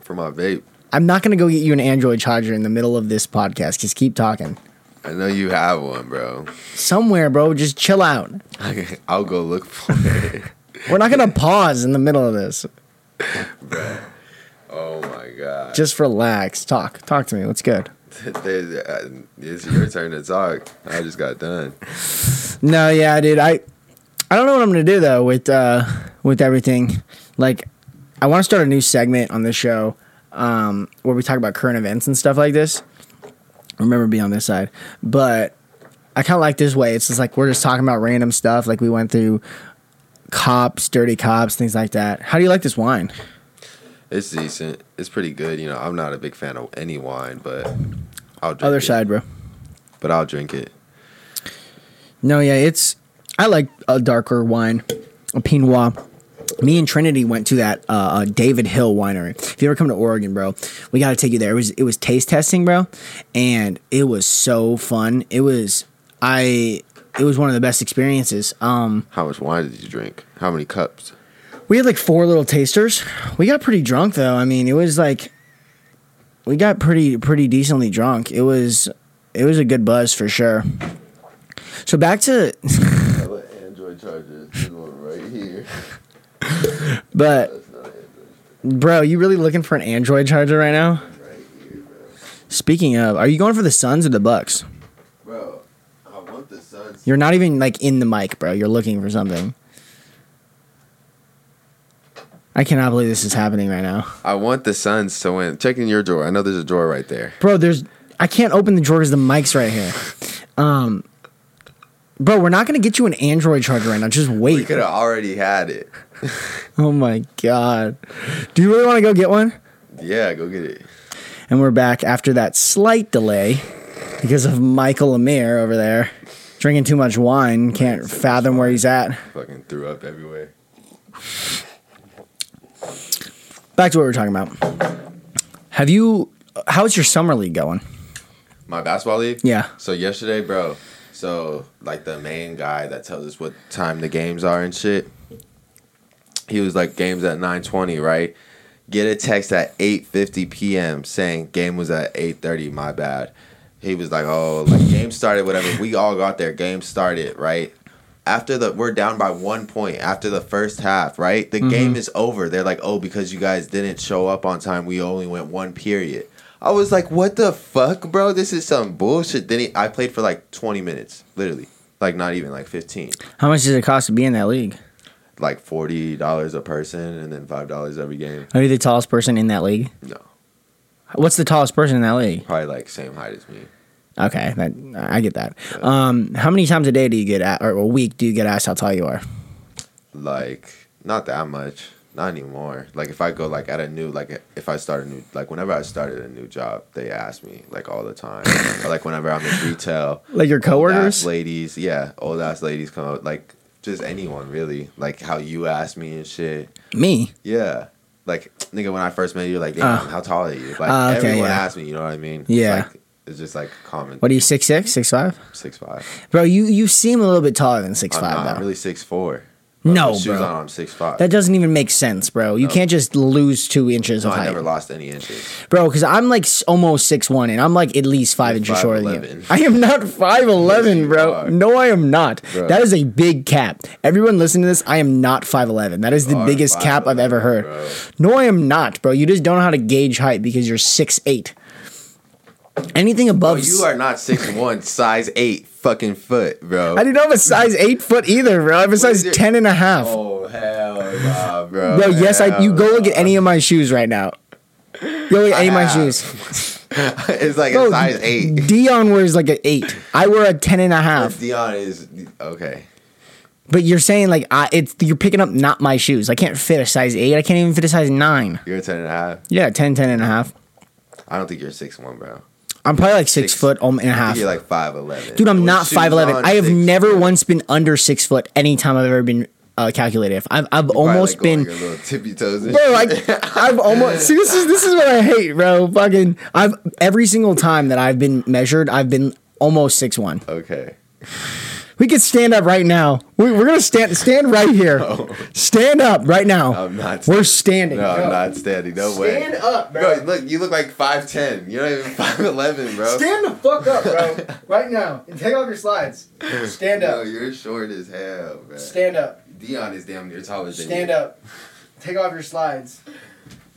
for my vape. I'm not gonna go get you an Android charger in the middle of this podcast. Just keep talking. I know you have one, bro. Somewhere, bro. Just chill out. (laughs) I'll go look for it. We're not gonna pause in the middle of this. Bro. Oh my god. Just relax. Talk. Talk to me. What's good? (laughs) Uh, it's your turn to talk. I just got done. No, yeah, dude. I I don't know what I'm gonna do though with uh with everything. Like, I want to start a new segment on the show um, where we talk about current events and stuff like this. Remember, be on this side, but I kind of like this way. It's just like we're just talking about random stuff. Like we went through cops, dirty cops, things like that. How do you like this wine? It's decent. It's pretty good. You know, I'm not a big fan of any wine, but I'll drink Other it. side, bro. But I'll drink it. No, yeah, it's. I like a darker wine, a Pinot. Me and Trinity went to that uh, uh, David Hill winery. If you ever come to Oregon, bro, we got to take you there. It was it was taste testing, bro, and it was so fun. It was I. It was one of the best experiences. Um, How much wine did you drink? How many cups? we had like four little tasters. We got pretty drunk though. I mean, it was like we got pretty pretty decently drunk. It was it was a good buzz for sure. So back to I have an Android charger. Right here. But, bro, you really looking for an Android charger right now? Right here, bro. Speaking of, are you going for the Suns or the Bucks? Bro, I want the Suns. You're not even like in the mic, bro. You're looking for something. I cannot believe this is happening right now, I want the Suns to win. Check in your drawer. I know there's a drawer right there. bro. There's I can't open the drawer because the mic's right here. Um, bro, we're not gonna get you an Android charger right now. Just wait. We could have already had it. (laughs) Oh my god. Do you really want to go get one? Yeah, go get it. And we're back after that slight delay because of Michael Amir over there drinking too much wine. Can't fathom where he's at. Fucking threw up everywhere. Back to what we were talking about. Have you? How's your summer league going? My basketball league? Yeah. So yesterday, bro. So like the main guy that tells us what time the games are and shit. He was like games at nine twenty, right? Get a text at eight fifty p.m. saying game was at eight thirty. My bad. He was like, oh, like game started, whatever. We all got there. Game started, right? After the we're down by one point after the first half, right? The mm-hmm. game is over. They're like, oh, because you guys didn't show up on time, we only went one period. I was like, what the fuck, bro? This is some bullshit. Then he, I played for like 20 minutes, literally. Like not even like 15. How much does it cost to be in that league? Like $40 a person and then $5 every game. Are you the tallest person in that league? No. What's the tallest person in that league? Probably like same height as me. Okay, that, I get that. Um, how many times a day do you get at, or a week do you get asked how tall you are? Like not that much. Not anymore. Like if I go like at a new like if I start a new like whenever I started a new job, they ask me like all the time. or like whenever I'm in retail, (laughs) Like your coworkers? ladies, yeah, old ass ladies come out like just anyone really. Like how you ask me and shit. Me? Yeah. Like nigga, when I first met you, like, damn, Uh. how tall are you? Like Ah, okay, everyone yeah. asked me, you know what I mean? Yeah. Like It's just like common. What are you six six six five? Six five. Bro, you you seem a little bit taller than six I'm five not. though. I'm really six four. No, shoes bro. on. I'm six five. That doesn't even make sense, bro. You can't just lose two inches no, of I height, never lost any inches. bro. Because I'm like s- almost six one, and I'm like at least five You're inches shorter than you. 5'11". I am not (laughs) five eleven, Yes, you bro. are. No, I am not. Bro. That is a big cap. Everyone listening to this, I am not five eleven. That is the are biggest cap I've ever 5'11", heard. bro. No, I am not, bro. You just don't know how to gauge height because you're six eight. Anything above, Bro, you are not six one, size eight fucking foot, bro. I didn't know I'm a size eight foot either, bro. I'm a size your- ten and a half. Oh hell nah, bro. Bro, yes, I. You go look at any of my shoes right now. Go look at any of my shoes. (laughs) it's like Bro, a size eight. Dion wears like an eight. I wear a ten and a half. Dion is okay. But you're saying like I, it's you're picking up not my shoes. I can't fit a size eight. I can't even fit a size nine. You're a ten and a half. Yeah, 10, 10 and a half. I don't think you're six one, bro. I'm probably like six, Six- foot um, and a half. you're like five eleven. Dude, I'm not five eleven. I have never once been under six foot anytime I've ever been uh, calculated. I've I've almost been. little tippy toes. Bro, like I've almost see this is this is what I hate, bro. Fucking I've every single time that I've been measured, I've been almost six one. okay. We could stand up right now. We, we're gonna stand stand right (laughs) here. Stand up right now. I'm not We're standing. standing. No, Go. I'm not standing. No way. Stand up, bro. Bro, look, you look like five ten. You're not even (laughs) five eleven, bro. Stand the fuck up, bro. (laughs) right now. And take off your slides. Stand up. No, you're short as hell, man. Stand up. Dion is damn near taller than you. Stand you. up. Take off your slides.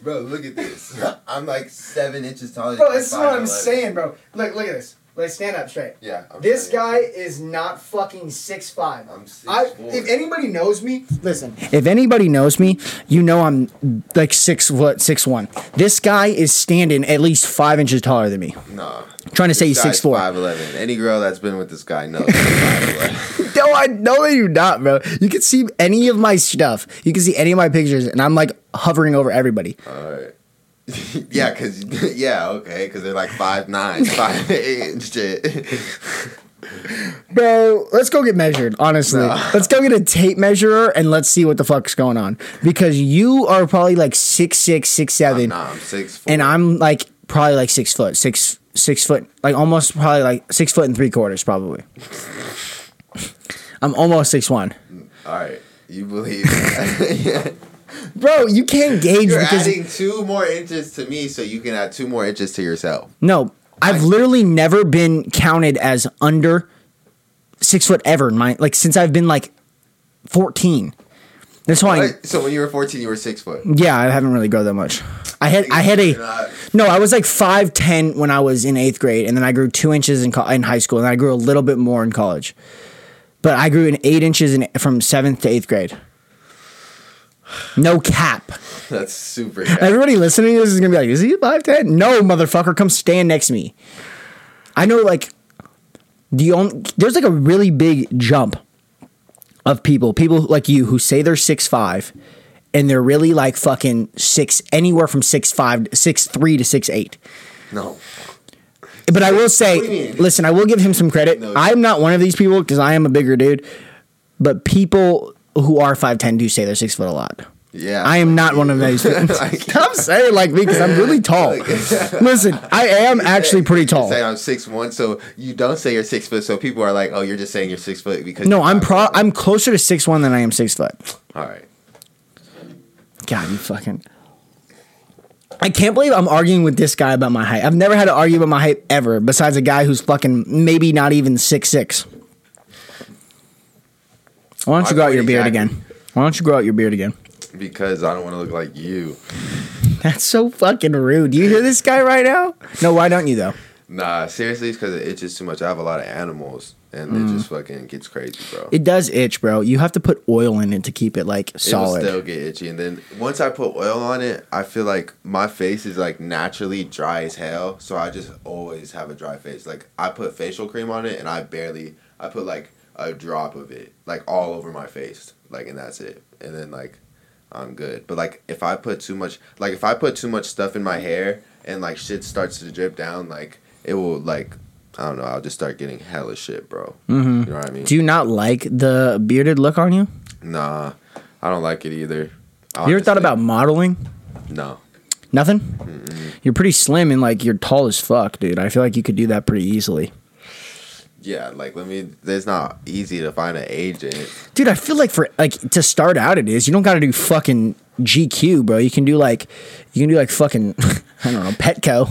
Bro, look at this. I'm like seven inches taller. Bro, than this is what I'm 5'11". saying, bro. Look, look at this. Let's stand up straight. Yeah. I'm This telling guy is not fucking six five. I'm six I, if anybody knows me, listen. If anybody knows me, you know I'm like six foot six one. This guy is standing at least five inches taller than me. you. Nah. Trying to say he's This guy's 6'4". 5'11". Any girl that's been with this guy knows. he's 5'11". (laughs) No, I know that you're not, bro. You can see any of my stuff. You can see any of my pictures, and I'm like hovering over everybody. Alright. (laughs) yeah, cause (laughs) yeah, okay, cause they're like five nine, (laughs) five eight and shit. Bro, let's go get measured, honestly. No. Let's go get a tape measurer and let's see what the fuck's going on. Because you are probably like six six, six seven, I'm six four. and I'm like probably like six foot, six six foot, like almost probably like six foot and three quarters, probably. I'm almost six one. Alright, you believe that. Bro, you can't gauge You're because adding two more inches to me so you can add two more inches to yourself. no, I've literally never been counted as under six foot ever in my like since I've been like fourteen. That's why. So when you were 14, you were six foot. Yeah, I haven't really grown that much. I had I had a no. I was like five ten when I was in eighth grade, and then I grew two inches in co- in high school, and I grew a little bit more in college. But I grew in eight inches in, from seventh to eighth grade. No cap. (laughs) That's super. (laughs) Everybody listening to this is gonna be like, "Is he five ten? No, motherfucker, come stand next to me." I know, like the only there's like a really big jump of people, people like you who say they're six five, and they're really like fucking six, anywhere from six five, six three to six eight. no. But I will say, do you mean? listen, I will give him some credit. No. I'm not one of these people because I am a bigger dude. But people who are five ten do say they're six foot a lot. Yeah. I am not one of those. (laughs) Stop saying like me because I'm really (laughs) tall. (laughs) Listen, I am actually pretty tall. Say I'm six one, so you don't say you're six foot. So people are like, "Oh, you're just saying you're six foot because." No, I'm pro. I'm closer to six one than I am six foot. All right. God, you fucking. I can't believe I'm arguing with this guy about my height. I've never had to argue about my height ever, besides a guy who's fucking maybe not even six six. Why don't you grow out your beard exactly. again? Why don't you grow out your beard again? Because I don't want to look like you. (laughs) That's so fucking rude. Do you hear this guy right now? No, why don't you though? Nah, seriously, it's because it itches too much. I have a lot of animals, and it just fucking gets crazy, bro. Mm. It does itch, bro. You have to put oil in it to keep it like solid. It will still get itchy, and then once I put oil on it, I feel like my face is like naturally dry as hell. So I just always have a dry face. Like I put facial cream on it, and I barely. I put like a drop of it, like all over my face, like, and that's it. And then like, I'm good. But like, if I put too much, like, if I put too much stuff in my hair, and like shit starts to drip down, like it will like. I don't know. I'll just start getting hella shit, bro. Mm-hmm. You know what I mean? Do you not like the bearded look on you? Nah, I don't like it either. You ever thought about modeling? No. Nothing. You're pretty slim and like you're tall as fuck, dude. I feel like you could do that pretty easily. Yeah, like let me. It's not easy to find an agent. Dude, I feel like for like to start out, it is. You don't got to do fucking GQ, bro. You can do like, you can do like fucking, (laughs) I don't know, Petco.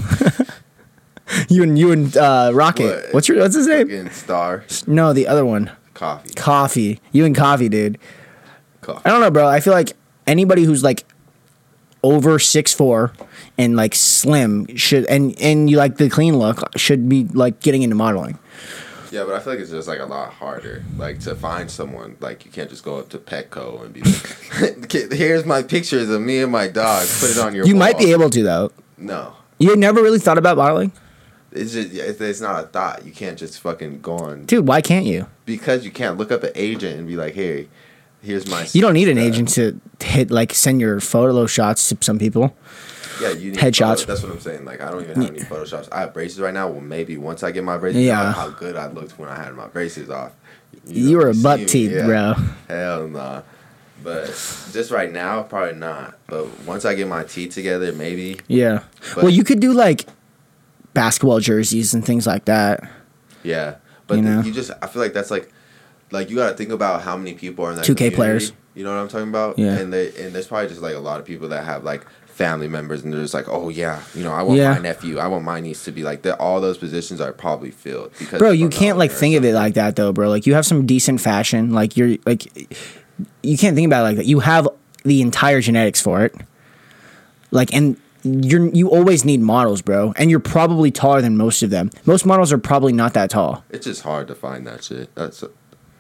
(laughs) you and you and uh, Rocket. What? What's your what's his name? Star No, the other one. coffee. Coffee. You and Coffee, dude. Coffee. I don't know, bro. I feel like anybody who's like over six four and like slim should and and you like the clean look should be like getting into modeling. Yeah, but I feel like it's just like a lot harder. Like to find someone, like you can't just go up to Petco and be like, (laughs) "Here's my pictures of me and my dog. Put it on your." You might be able to though. No, You never really thought about modeling, it's just it's, it's not a thought. You can't just fucking go on dude. Why can't you? because you can't look up an agent and be like, "Hey, here's my." You don't need an agent to hit like send your photo shots to some people. Yeah, you need Headshots. photo- That's what I'm saying. Like I don't even have any photoshops. I have braces right now. Well, maybe once I get my braces, Yeah. yeah. how good I looked when I had my braces off. You, know, were a butt teeth, yeah. bro. Hell nah. But just right now, probably not. But once I get my teeth together, maybe. Yeah. But- well, you could do like basketball jerseys and things like that. Yeah. But You you, know? you just, I feel like that's like, like you got to think about how many people are in that 2K community. players. You know what I'm talking about? Yeah. And they and there's probably just like a lot of people that have like family members and they're just like, oh yeah, you know, I want Yeah. my nephew, I want my niece to be like that. All those positions are probably filled because Bro, you can't like think of it like that though, bro. Like you have some decent fashion. Like you're like you can't think about it like that. You have the entire genetics for it. Like and you're you always need models, bro. And you're probably taller than most of them. Most models are probably not that tall. It's just hard to find that shit. That's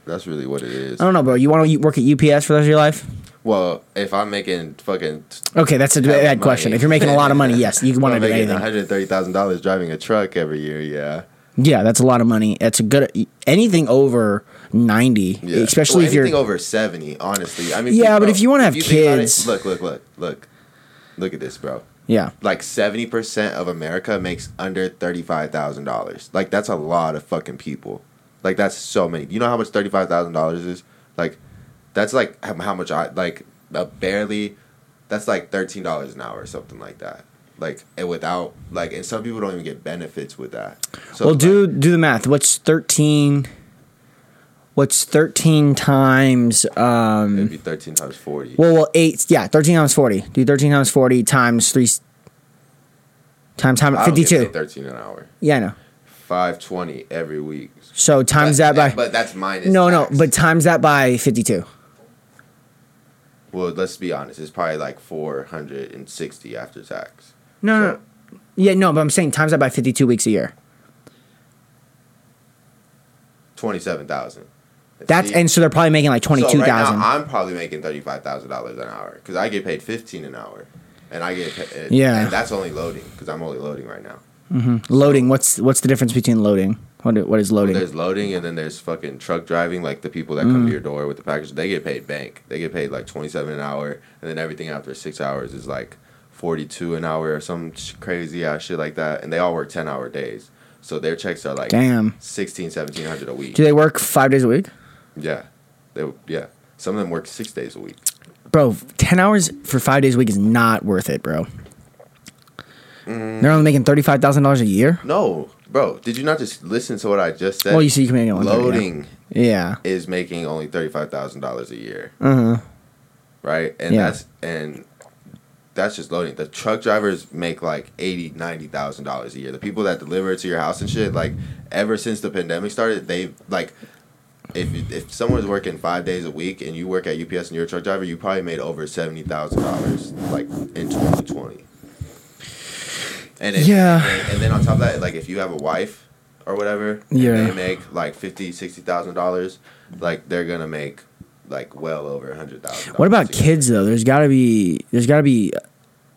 that's really what it is. I don't know, bro. You want to work at UPS for the rest of your life? Well, if I'm making fucking Okay, that's a bad question. If you're making a lot of money, yes, you (laughs) want to do anything. one hundred thirty thousand dollars driving a truck every year, yeah. Yeah, that's a lot of money. That's a good anything over ninety, Yeah. especially Well, if you're anything over seventy. Honestly, I mean, Yeah, but if you wanna have think it- kids- look, look, look, look, look at this, bro. yeah. Like seventy percent of America makes under thirty five thousand dollars. Like that's a lot of fucking people. Like that's so many. You know how much thirty five thousand dollars is? Like that's like how, much I like uh, barely. That's like thirteen dollars an hour or something like that. Like and without like, and some people don't even get benefits with that. So well, like, do do the math. What's thirteen? What's thirteen times? Um, it'd be thirteen times forty. well, well, eight. Yeah, thirteen times forty. Do thirteen times forty times three. Times time I don't get fifty-two. Thirteen an hour. Yeah, I know. Five twenty every week. So times But- that by But that's minus. no, no, tax. but times that by fifty-two. Well, let's be honest. It's probably like four hundred and sixty after tax. No, no, So- no. Yeah, no, but I'm saying times that by fifty-two weeks a year. Twenty-seven thousand. That's and so they're probably making like twenty-two So right thousand. now, I'm probably making thirty-five thousand dollars an hour because I get paid fifteen an hour, and I get paid, Yeah. and that's only loading because I'm only loading right now. Mm-hmm. loading. What's what's the difference between loading? What what is loading? There's loading, and then there's fucking truck driving. Like the people that Mm. come to your door with the package, they get paid bank. They get paid like twenty-seven an hour, and then everything after six hours is like forty-two an hour or some sh- crazy ass shit like that. And they all work ten-hour days, so their checks are like Damn. 16, 1700 a week. Do they work five days a week? Yeah, they yeah. Some of them work six days a week. Bro, ten hours for five days a week is not worth it, bro. Mm. They're only making thirty-five thousand dollars a year. No, bro. Did you not just listen to what I just said? Well, you see, you can make it loading Yeah. is making only thirty-five thousand dollars a year, Uh huh. right? And Yeah. that's and that's just loading. The truck drivers make like eighty, ninety thousand dollars a year. The people that deliver it to your house and shit, like ever since the pandemic started, they've like. If, if someone's working five days a week and you work at UPS and you're a truck driver, you probably made over seventy thousand dollars like in twenty twenty. And if, Yeah. and, and then on top of that, like if you have a wife or whatever, Yeah. they make like fifty, sixty thousand dollars, like they're gonna make like well over a hundred thousand. What about kids though? There's got to be there's got to be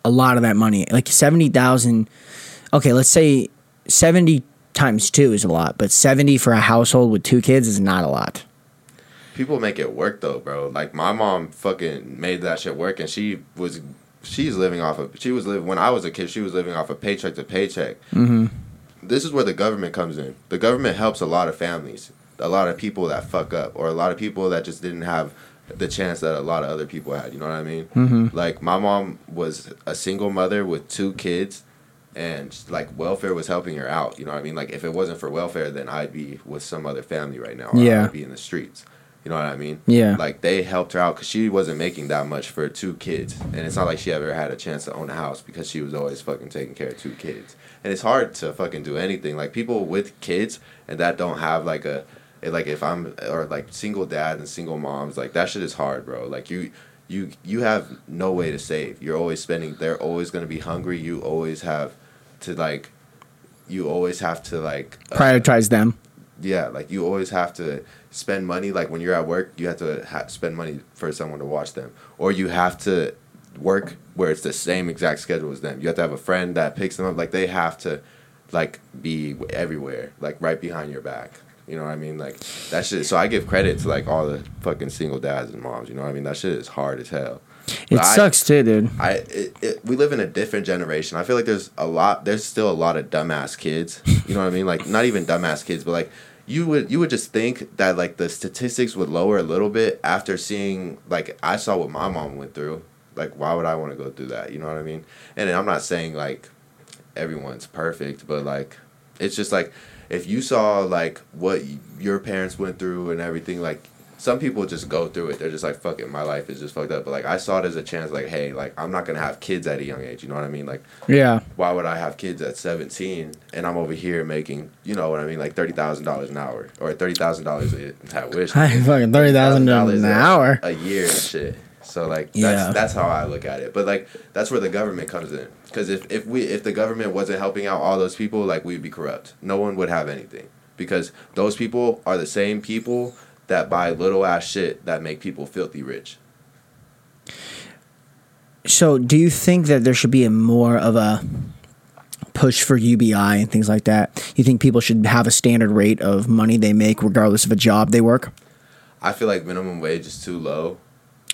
a lot of that money. Like seventy thousand. Okay, let's say seventy times two is a lot, but seventy for a household with two kids is not a lot. People make it work though, bro. Like my mom fucking made that shit work, and she was she's living off of she was living when I was a kid. She was living off of paycheck to paycheck. Mm-hmm. This is where the government comes in. The government helps a lot of families, a lot of people that fuck up, or a lot of people that just didn't have the chance that a lot of other people had. You know what I mean? Mm-hmm. Like my mom was a single mother with two kids, and like welfare was helping her out. You know what I mean? Like if it wasn't for welfare, then I'd be with some other family right now. Or Yeah. I'd be in the streets. You know what I mean? Yeah. Like they helped her out because she wasn't making that much for two kids, and it's not like she ever had a chance to own a house because she was always fucking taking care of two kids. And it's hard to fucking do anything. Like people with kids and that don't have like a, eh, like if I'm or like single dad and single moms, like that shit is hard, bro. Like you. You you have no way to save. You're always spending. They're always gonna be hungry. You always have to like. You always have to like. uh, Prioritize them. Yeah, like you always have to spend money. Like when you're at work, you have to ha- spend money for someone to watch them, or you have to work where it's the same exact schedule as them. You have to have a friend that picks them up. Like they have to, like be everywhere, like right behind your back. You know what I mean? Like that shit. So I give credit to like all the fucking single dads and moms. You know what I mean? That shit is hard as hell. It I- sucks too, dude. I it, it, we live in a different generation. I feel like there's a lot. There's still a lot of dumbass kids. You know what I mean? Like not even dumbass kids, but like you would you would just think that like the statistics would lower a little bit after seeing like I saw what my mom went through. Like why would I want to go through that? You know what I mean? And I'm not saying like everyone's perfect, but like it's just like if you saw like what your parents went through and everything like some people just go through it they're just like fuck it my life is just fucked up but like i saw it as a chance like hey like i'm not gonna have kids at a young age you know what i mean like Yeah. why would i have kids at 17 and i'm over here making you know what i mean like $30000 an hour or $30000 (laughs) i wish I fucking thirty thousand $30,000 an hour. a year and shit. So like Yeah. that's that's how I look at it. But like that's where the government comes in. Because if, if we if the government wasn't helping out all those people, like we'd be corrupt. No one would have anything. Because those people are the same people that buy little ass shit that make people filthy rich. So, do you think that there should be a more of a push for UBI and things like that? You think people should have a standard rate of money they make, regardless of a job they work? I feel like minimum wage is too low.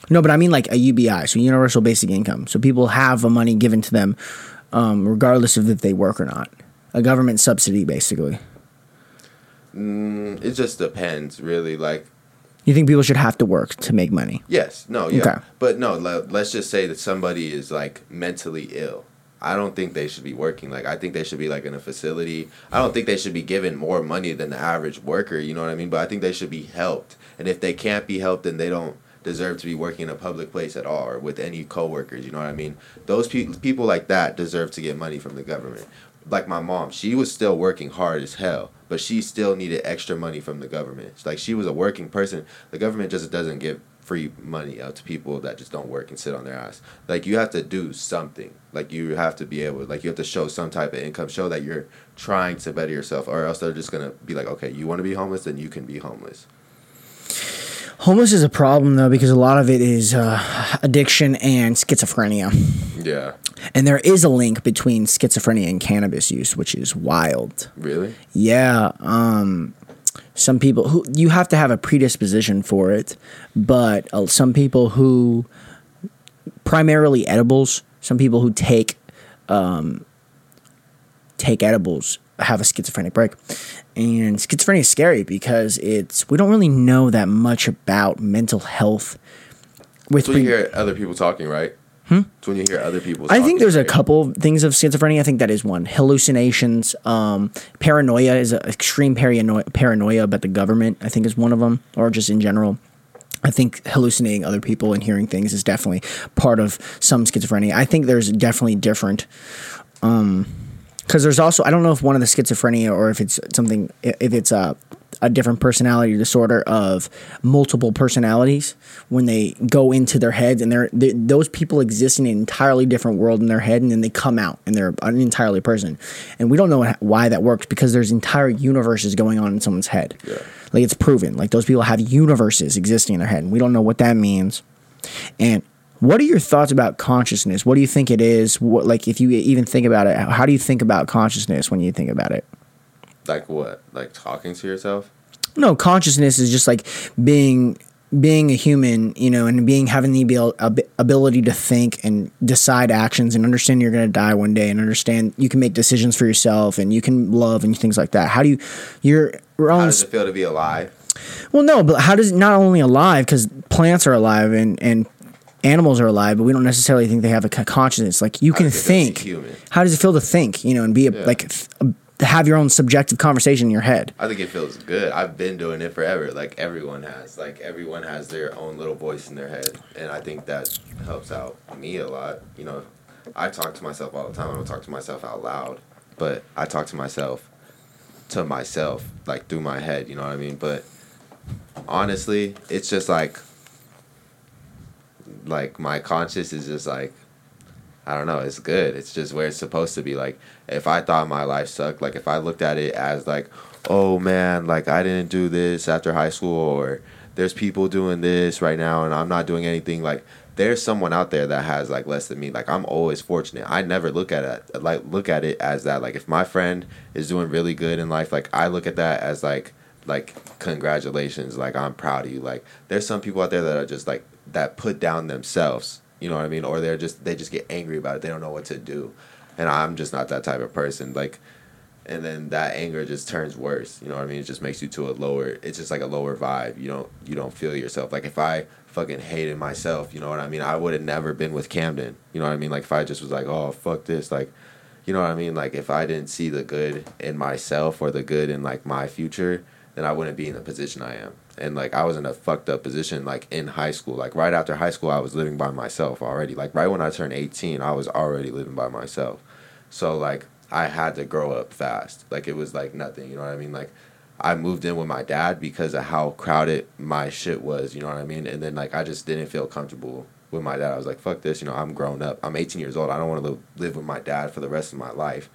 No, but I mean like a UBI, so universal basic income. So people have a money given to them, um, regardless of if they work or not. A government subsidy, basically. Mm, it just depends, really. Like You think people should have to work to make money? Yes, no, yeah. Okay. But no, le- let's just say that somebody is like mentally ill. I don't think they should be working. Like I think they should be like in a facility. I don't think they should be given more money than the average worker, you know what I mean? But I think they should be helped. And if they can't be helped, then they don't deserve to be working in a public place at all or with any coworkers, you know what I mean? Those people people like that deserve to get money from the government. Like my mom, she was still working hard as hell, but she still needed extra money from the government. Like she was a working person. The government just doesn't give free money out to people that just don't work and sit on their ass. Like you have to do something. Like you have to be able like you have to show some type of income, show that you're trying to better yourself or else they're just going to be like, "Okay, you want to be homeless, then you can be homeless." Homeless is a problem though because a lot of it is uh, addiction and schizophrenia, Yeah. and there is a link between schizophrenia and cannabis use, which is wild. Really? Yeah, um, some people who you have to have a predisposition for it, but uh, some people who primarily edibles, some people who take um, take edibles have a schizophrenic break. And schizophrenia is scary because it's we don't really know that much about mental health with when you hear other people talking, right? Hmm? It's when you hear other people I think there's a couple things of schizophrenia. I think that is one. Hallucinations, um, paranoia is a extreme paranoia, paranoia about the government. I think is one of them, or just in general. I think hallucinating other people and hearing things is definitely part of some schizophrenia. I think there's definitely different. Um, because there's also I don't know if one of the schizophrenia or if it's something if it's a a different personality disorder of multiple personalities when they go into their heads and they're they, those people exist in an entirely different world in their head and then they come out and they're an entirely person. And we don't know why that works because there's entire universes going on in someone's head. Yeah. like it's proven. Like those people have universes existing in their head and we don't know what that means. And what are your thoughts about consciousness? What do you think it is? What, like, if you even think about it, how do you think about consciousness when you think about it? like what? Like talking to yourself? No, consciousness is just like being being a human, you know, and being having the ab- ability to think and decide actions and understand you're going to die one day and understand you can make decisions for yourself and you can love and things like that. How do you your your How does it feel to be alive? Well, no, but how does not only alive because plants are alive and and animals are alive, but we don't necessarily think they have a consciousness. Like you can does it feel to be think. human? How does it feel to think? You know, and be a, Yeah. like have your own subjective conversation in your head. I think it feels good. I've been doing it forever. Like everyone has. Like everyone has their own little voice in their head, and I think that helps out me a lot. You know, I talk to myself all the time. I don't talk to myself out loud, but I talk to myself to myself, like through my head. You know what I mean? But honestly, it's just like like my conscious is just like I don't know, it's good. It's just where it's supposed to be. Like if I thought my life sucked, like if I looked at it as like, oh man, like I didn't do this after high school or there's people doing this right now and I'm not doing anything like there's someone out there that has like less than me. Like I'm always fortunate. I never look at it like look at it as that. Like if my friend is doing really good in life, like I look at that as like like congratulations, like I'm proud of you. Like there's some people out there that are just like that put down themselves. You know what I mean? Or they're just they just get angry about it. They don't know what to do. And I'm just not that type of person. Like and then that anger just turns worse. You know what I mean? It just makes you to a lower. It's just like a lower vibe. You don't you don't feel yourself. Like if I fucking hated myself, you know what I mean? I would have never been with Camden. You know what I mean? Like if I just was like, oh fuck this, like, you know what I mean? Like if I didn't see the good in myself or the good in like my future, then I wouldn't be in the position I am. And like I was in a fucked up position like in high school. Like right after high school, I was living by myself already. Like right when I turned eighteen, I was already living by myself. So like I had to grow up fast. Like it was like nothing, you know what I mean? Like I moved in with my dad because of how crowded my shit was, you know what I mean? And then like I just didn't feel comfortable with my dad. I was like, fuck this, you know, I'm grown up. I'm 18 years old. I don't want to live with my dad for the rest of my life.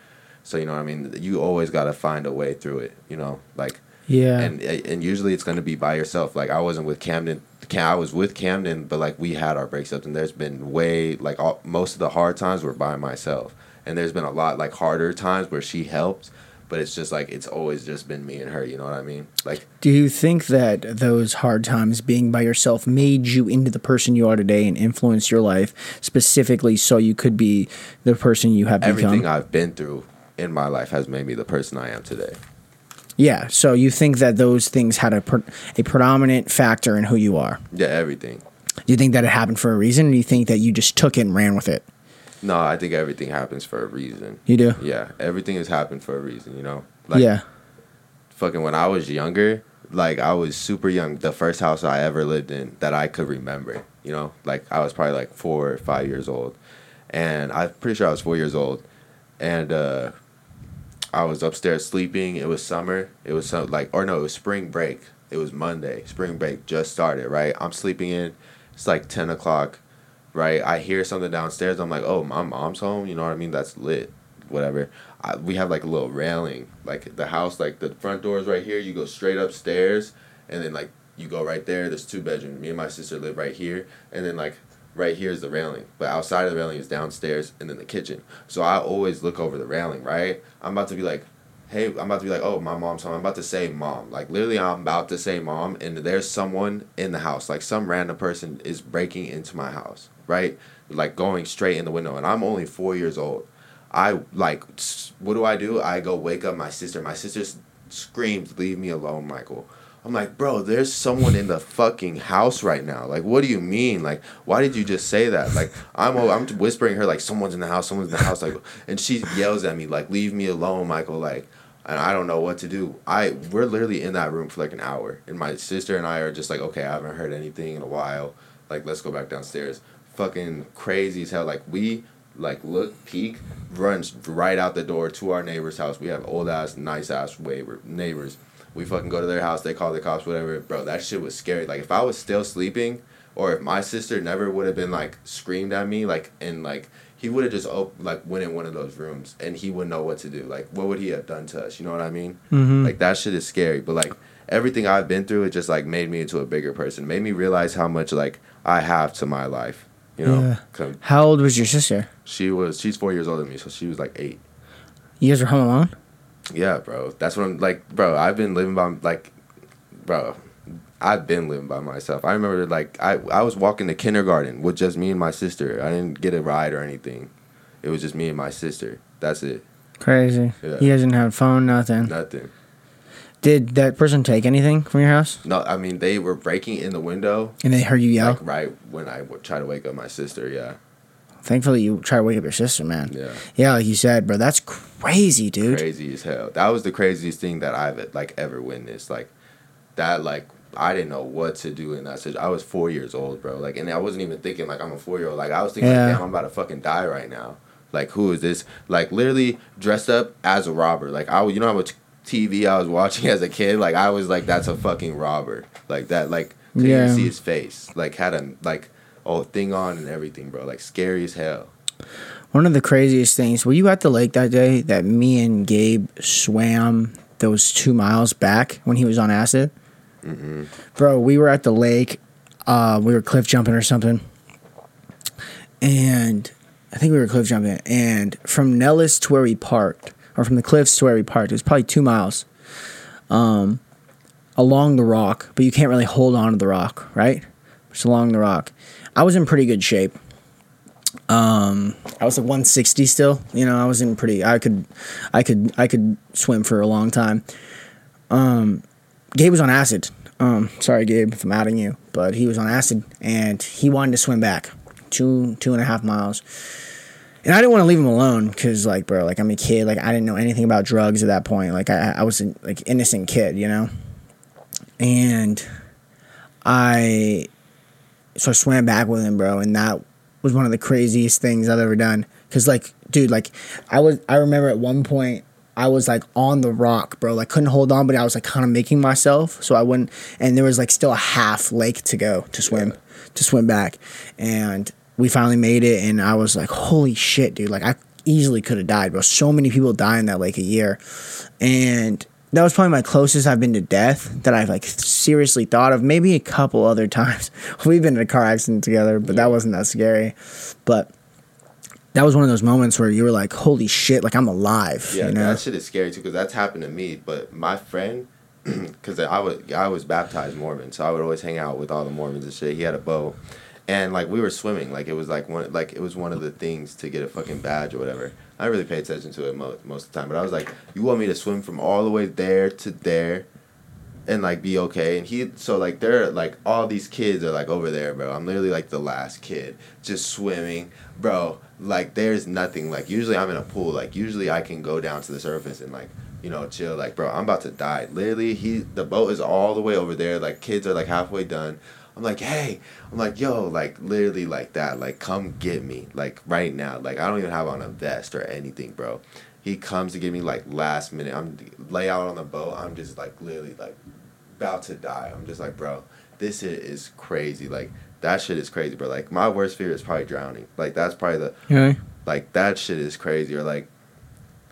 So, you know what I mean? You always got to find a way through it, you know? Like Yeah. and and usually it's going to be by yourself. Like I wasn't with Camden. Cam, I was with Camden, but like we had our breakups, and there's been way like all, most of the hard times were by myself, and there's been a lot like harder times where she helped, but it's just like it's always just been me and her. You know what I mean? Like Do you think that those hard times being by yourself made you into the person you are today and influenced your life specifically so you could be the person you have everything become? Everything I've been through in my life has made me the person I am today. Yeah. So you think that those things had a a predominant factor in who you are? Yeah, everything. Do you think that it happened for a reason? Or do you think that you just took it and ran with it? No, I think everything happens for a reason. You do. Yeah, everything has happened for a reason. You know, like yeah. fucking when I was younger, like I was super young. The first house I ever lived in that I could remember, you know, like I was probably like four or five years old, and I'm pretty sure I was four years old, and uh, I was upstairs sleeping. It was summer. It was some like or no, it was spring break. It was Monday. Spring break just started. Right, I'm sleeping in. It's like ten o'clock. Right, I hear something downstairs. I'm like, oh, my mom's home. You know what I mean? That's lit. Whatever. I, we have like a little railing. Like the house, like the front door is right here. You go straight upstairs, and then like you go right there. There's two bedrooms. Me and my sister live right here, and then like right here is the railing. But outside of the railing is downstairs, and then the kitchen. So I always look over the railing. Right. I'm about to be like, hey, I'm about to be like, oh, my mom's home. I'm about to say mom. Like literally, I'm about to say mom, and there's someone in the house. Like some random person is breaking into my house. Right. Like going straight in the window, and I'm only four years old. I like, what do I do? I go wake up my sister. My sister screams, "Leave me alone, Michael." I'm like, bro, there's someone in the fucking house right now. Like, what do you mean? Like, why did you just say that? Like, I'm I'm whispering her like, someone's in the house, someone's in the house. Like, and she yells at me like, "Leave me alone, Michael." Like, and I don't know what to do. I we're literally in that room for like an hour, and my sister and I are just like, okay, I haven't heard anything in a while. Like, let's go back downstairs. Fucking crazy as hell. Like, we like look peek runs right out the door to our neighbor's house. We have old ass, nice ass neighbor neighbors. We fucking go to their house. They call the cops, whatever. Bro, that shit was scary. Like if I was still sleeping, or if my sister never would have been like screamed at me, like and like he would have just op- like went in one of those rooms and he wouldn't know what to do. Like what would he have done to us? You know what I mean? Mm-hmm. Like that shit is scary. But like everything I've been through, it just like made me into a bigger person. Made me realize how much like I have to my life. You know, Yeah. How old was your sister? she was she's four years older than me, so she was like eight. You guys were home alone. Yeah, bro. That's what I'm like, bro. I've been living by like, bro. I've been living by myself. I remember like I I was walking to kindergarten with just me and my sister. I didn't get a ride or anything. It was just me and my sister. That's it. Crazy. Yeah. Guys didn't have a phone, nothing. Nothing. Did that person take anything from your house? No, I mean they were breaking in the window, And they heard you yell? like right when I w- tried to wake up my sister. Yeah, Thankfully, you try to wake up your sister, man. yeah, Yeah, like you said, bro. That's crazy, dude. crazy as hell. That was the craziest thing that I've like ever witnessed. Like that, like I didn't know what to do in that situation. I was four years old, bro. Like, and I wasn't even thinking like I'm a four year old. Like I was thinking, Yeah. like, damn, I'm about to fucking die right now. Like, who is this? Like, literally dressed up as a robber. Like, I, you know how much TV I was watching (laughs) as a kid. Like, I was like, that's a fucking robber. Like that. Like, couldn't Yeah. even see his face. Like, had a like, oh, thing on and everything, bro. Like, scary as hell. One of the craziest things. Were you at the lake that day that me and Gabe swam those two miles back when he was on acid? Bro, we were at the lake. Uh, we were cliff jumping or something, and I think we were cliff jumping. And from Nellis to where we parked, or from the cliffs to where we parked, it was probably two miles. Um, along the rock, but you can't really hold on to the rock, right? Just along the rock. I was in pretty good shape. Um, I was like 160 still. You know, I was in pretty. I could, I could, I could swim for a long time. Um, Gabe was on acid. Um, sorry, Gabe, if I'm outing you, but he was on acid and he wanted to swim back two, two and a half miles. And I didn't want to leave him alone because, like, bro, like I'm a kid. Like I didn't know anything about drugs at that point. Like I, I was a like innocent kid, you know. And I, so I swam back with him, bro, and that was one of the craziest things I've ever done. Cause like, dude, like I was, I remember at one point I was like on the rock, bro. Like couldn't hold on, but I was like kind of making myself, so I wouldn't. And there was like still a half lake to go to swim, to swim back, and we finally made it. And I was like, holy shit, dude! Like I easily could have died, bro. So many people die in that lake a year, and that was probably my closest I've been to death that I've like seriously thought of. Maybe a couple other (laughs) times we've been in a car accident together, but that wasn't that scary. But that was one of those moments where you were like, "Holy shit! Like I'm alive." Yeah, you know? that shit is scary too because that's happened to me. But my friend, (clears throat) because I was I was baptized Mormon, so I would always hang out with all the Mormons and shit. He had a bow, and like we were swimming, like it was like one like it was one of the things to get a fucking badge or whatever. I really pay attention to it most most of the time, but I was like, "You want me to swim from all the way there to there?" And like be okay, and he so like they're like all these kids are like over there, bro. I'm literally like the last kid, just swimming, bro. Like there's nothing. Like usually I'm in a pool. Like usually I can go down to the surface and like you know chill. Like bro, I'm about to die. Literally, he the boat is all the way over there. Like kids are like halfway done. I'm like, hey, I'm like, yo, like literally like that. Like come get me, like right now. Like I don't even have on a vest or anything, bro. He comes to get me like last minute. I'm lay out on the boat. I'm just like literally like about to die. I'm just like, bro, this shit is crazy. Like that shit is crazy, bro. Like my worst fear is probably drowning. Like that's probably the Yeah. like that shit is crazy. Or like,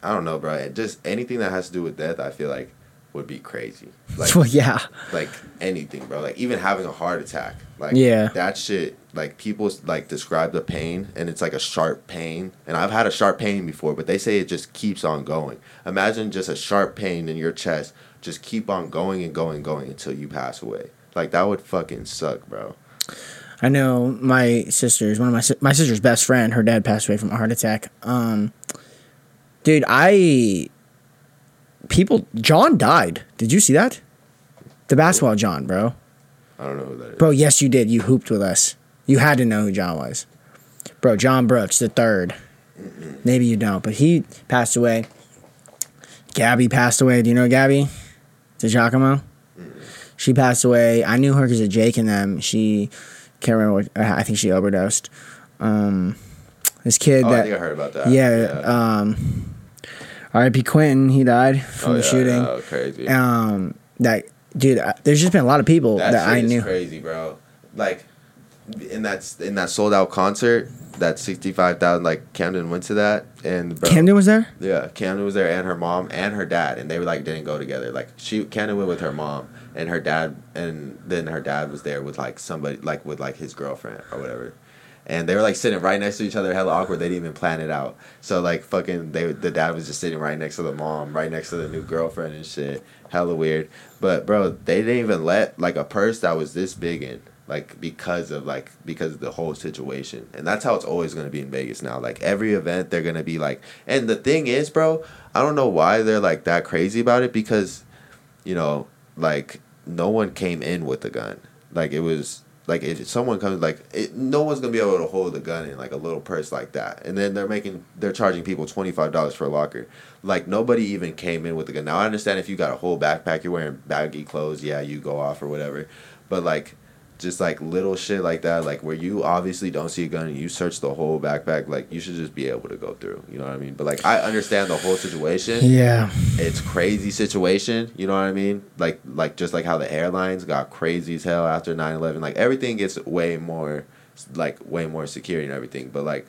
I don't know, bro. It Just anything that has to do with death, I feel like would be crazy. (laughs) Like well, yeah. like anything, bro. Like even having a heart attack. Like Yeah. that shit. Like people like describe the pain, and it's like a sharp pain. And I've had a sharp pain before, but they say it just keeps on going. Imagine just a sharp pain in your chest, just keep on going and going and going until you pass away. Like that would fucking suck, bro. I know my sister's one of my my sister's best friend. Her dad passed away from a heart attack. Um, dude, I people John died. Did you see that? The basketball John, bro. I don't know who that is. Bro, yes, you did. You hooped with us. You had to know who John was. Bro, John Brooks, the third. Maybe you don't, but he passed away. Gabby passed away. Do you know Gabby? The Giacomo? She passed away. I knew her because of Jake and them. She can't remember what, I think she overdosed. Um, this kid Oh, I that. think I heard about that. yeah, um, R.I.P. Quentin, he died from Oh, the yeah, shooting. yeah, crazy. Um, that dude, uh, there's just been a lot of people That, that, I knew. crazy, bro. Like in that in that sold out concert, that sixty five thousand. Like Camden went to that, and bro, Camden was there. Yeah, Camden was there, and her mom and her dad, and they were like didn't go together. Like she, Camden went with her mom, and her dad, and then her dad was there with like somebody, like with like his girlfriend or whatever. And they were like sitting right next to each other, hella awkward. They didn't even plan it out. So like fucking, they the dad was just sitting right next to the mom, right next to the new girlfriend and shit. Hella weird. But bro, they didn't even let like a purse that was this big in, like because of like because of the whole situation. And that's how it's always gonna be in Vegas now. Like every event, they're gonna be like. And the thing is, bro, I don't know why they're like that crazy about it because you know, like no one came in with a gun. Like it was like if someone comes like it, no one's gonna be able to hold a gun in like a little purse like that. And then they're making they're charging people twenty five dollars for a locker. Like nobody even came in with a gun. Now I understand if you got a whole backpack, you're wearing baggy clothes, yeah, you go off or whatever. But like just like little shit like that, like where you obviously don't see a gun and you search the whole backpack, like you should just be able to go through. You know what I mean? But like I understand the whole situation. Yeah. It's crazy situation, you know what I mean? Like like just like how the airlines got crazy as hell after 9-11. Like everything gets way more like way more security and everything. But like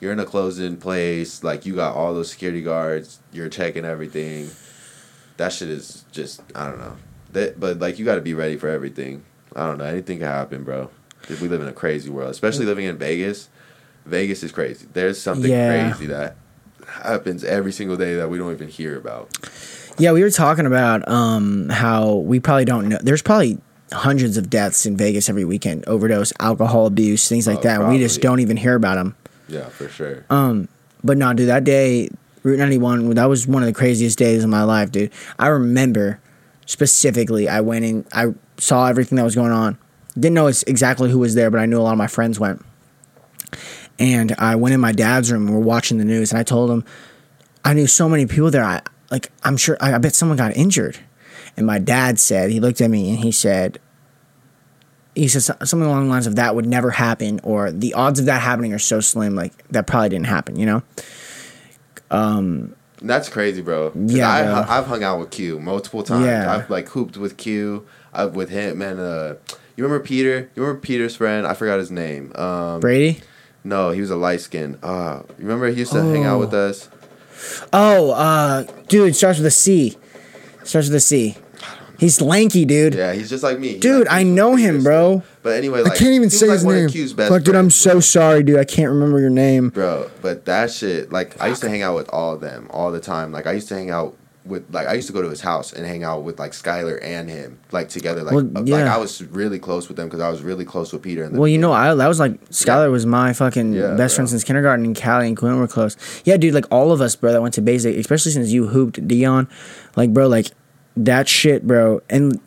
you're in a closed in place, like you got all those security guards, you're checking everything. That shit is just I don't know. That but like you gotta be ready for everything. I don't know. Anything can happen, bro. We live in a crazy world, especially living in Vegas. Vegas is crazy. There's something Yeah. crazy that happens every single day that we don't even hear about. Yeah, we were talking about um, how we probably don't know. There's probably hundreds of deaths in Vegas every weekend overdose, alcohol abuse, things like Oh, that. And we just don't even hear about them. Yeah, for sure. Um, but no, dude, that day, Route 91, that was one of the craziest days of my life, dude. I remember specifically, I went in, I saw everything that was going on. Didn't know exactly who was there, but I knew a lot of my friends went. And I went in my dad's room and we're watching the news, and I told him, I knew so many people there. I like, I'm sure, I, I bet someone got injured. And my dad said, he looked at me and he said, he said something along the lines of that would never happen, or the odds of that happening are so slim, like that probably didn't happen, you know? Um that's crazy, bro Yeah, I. I've hung out with Q multiple times. Yeah. I've like hooped with Q. I've with him, man. Uh, you remember Peter? You remember Peter's friend? I forgot his name. Um, Brady? no, he was a light skin. Uh, you remember he used to hang out with us? Oh, uh, dude, it starts with a C. Starts with a C. He's lanky, dude. Yeah, he's just like me. He, Dude, like, I know him, bro. But anyway, I can't even say like, his name. Q's best Fuck, dude, I'm so sorry, dude. I can't remember your name. bro. But that shit, like, I used to hang out with all of them all the time. Like, I used to hang out with, like, I used to go to his house and hang out with like Skylar and him, like together. Like, Well, uh, like. I was really close with them because I was really close with Peter. And Well, you know, I that was like Skylar was my fucking Yeah, best friend since kindergarten, and Callie and Quinn were close. Yeah, dude, like all of us, bro, that went to basic, especially since you hooped Dion, like, bro, like that shit, bro. And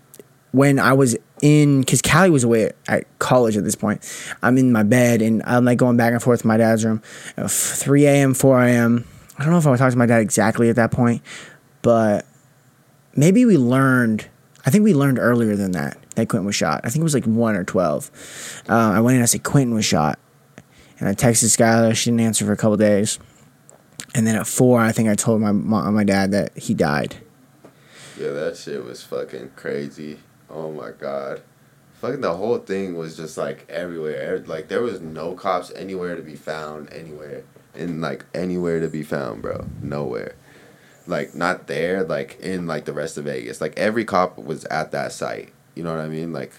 when I was in, because Callie was away at, at college at this point, I'm in my bed and I'm like going back and forth in my dad's room, uh, 3 a.m., 4 a.m. I don't know if I was talking to my dad exactly at that point, but maybe we learned. I think we learned earlier than that that Quentin was shot. I think it was like one or twelve. Uh, I went in I said Quentin was shot, and I texted Skylar. She didn't answer for a couple days, and then at four, I think I told my mom, my dad that he died. Yeah, that shit was fucking crazy. Oh my god. Fucking the whole thing was just like everywhere. Like there was no cops anywhere to be found anywhere. And like anywhere to be found, bro. Nowhere. Like not there, like in like the rest of Vegas. Like every cop was at that site. You know what I mean? Like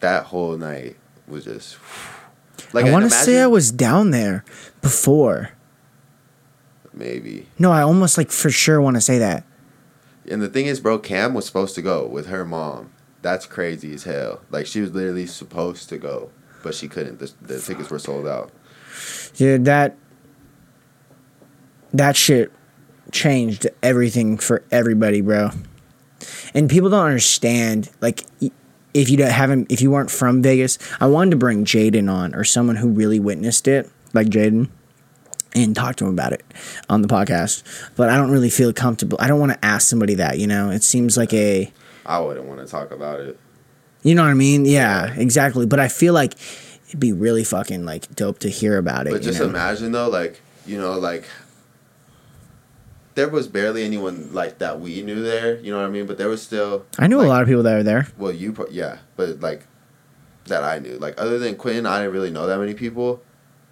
that whole night was just (sighs) like I want to say I was down there before. maybe. No, I almost like for sure want to say that. And the thing is, bro, Cam was supposed to go with her mom. That's crazy as hell. Like she was literally supposed to go, but she couldn't. The, the tickets were sold out. Dude, that that shit changed everything for everybody, bro. And people don't understand, like, if you don't haven't, if you weren't from Vegas, I wanted to bring Jaden on or someone who really witnessed it, like Jaden, and talk to him about it on the podcast. But I don't really feel comfortable. I don't want to ask somebody that, you know. It seems like a, I wouldn't want to talk about it. you know what I mean? Yeah, exactly. But I feel like it'd be really fucking like dope to hear about it. But just know? imagine though, like you know, like there was barely anyone like that we knew there. You know what I mean? But there was still. I knew like, a lot of people that were there. Well, you pro- yeah, but like that I knew. Like other than Quentin, I didn't really know that many people.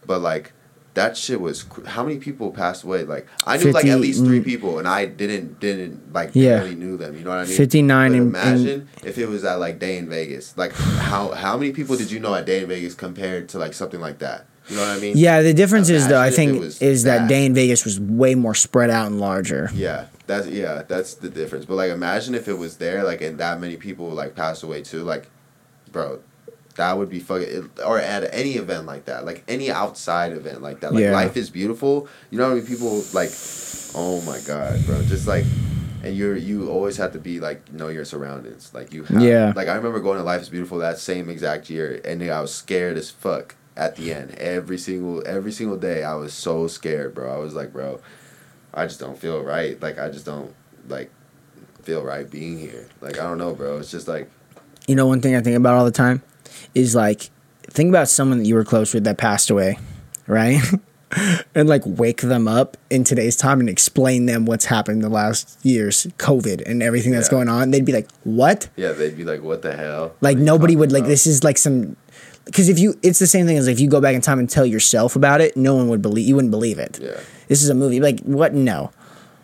But like that shit was cr- how many people passed away? Like I knew like at least three people, and I didn't didn't like Yeah. really knew them. You know what I mean? 59 But in- in- imagine if it was at like Day N Vegas. Like how how many people did you know at Day N Vegas compared to like something like that? You know what I mean? Yeah, the difference is though, I Imagine think is that that. Day N Vegas was way more spread out and larger. Yeah, that's yeah, that's the difference. But like, imagine if it was there, like, and that many people like passed away too. Like, bro, that would be fucking. Or at any event like that, like any outside event like that. Like, Yeah. life is beautiful. You know what I mean? people like? Oh my god, bro! Just like and you're you always have to be like know your surroundings. Like you, have, Yeah. Like I remember going to Life is Beautiful that same exact year, and I was scared as fuck at the end. Every single every single day, I was so scared, bro. I was like, bro, I just don't feel right. Like I just don't like feel right being here. Like I don't know, bro. It's just like You know, one thing I think about all the time is like, think about someone that you were close with that passed away, right? (laughs) and like wake them up in today's time and explain them what's happened the last years, COVID and everything that's Yeah. going on. They'd be like, "What?" yeah, they'd be like, what the hell? Like What are you nobody would like this is like some because if you it's the same thing as if you go back in time and tell yourself about it, no one would believe you wouldn't believe it. Yeah. This is a movie. Like what? No.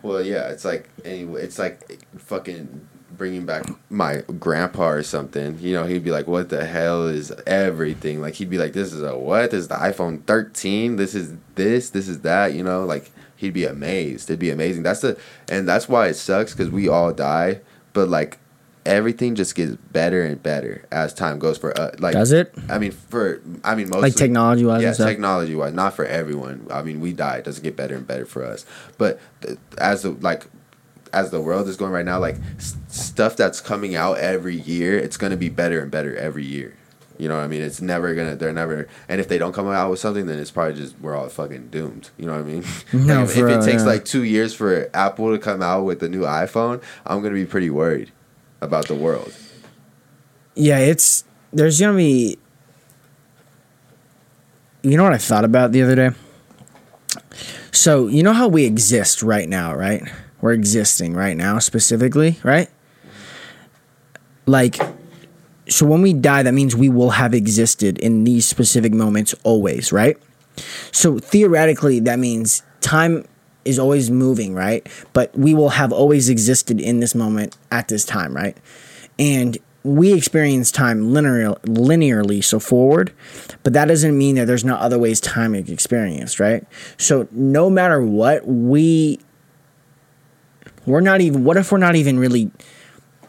Well, yeah, it's like anyway, it's like fucking bringing back my grandpa or something. You know, he'd be like, "What the hell is everything?" Like he'd be like, "This is a what? This is the iPhone 13. This is this. This is that." You know, like he'd be amazed. It'd be amazing. That's the and that's why it sucks because we all die, but like everything just gets better and better as time goes for uh, like Does it? I mean, for I mean, mostly Like technology wise yeah, technology wise, not for everyone. I mean, we die; it doesn't get better and better for us. But th- as the like, as the world is going right now, like s- stuff that's coming out every year, it's gonna be better and better every year. You know what I mean? It's never gonna. They're never. And if they don't come out with something, then it's probably just we're all fucking doomed. You know what I mean? No, like if, if it takes yeah. like two years for Apple to come out with a new iPhone, I'm gonna be pretty worried about the world. Yeah, it's there's gonna be. You know what I thought about the other day? So you know how we exist right now, right? We're existing right now specifically, right? Like, so when we die, that means we will have existed in these specific moments always, right? So theoretically, that means time is always moving, right? But we will have always existed in this moment at this time, right? And we experience time linear, linearly, so forward, but that doesn't mean that there's not other ways time is experienced, right? So no matter what, we we're not even. What if we're not even really?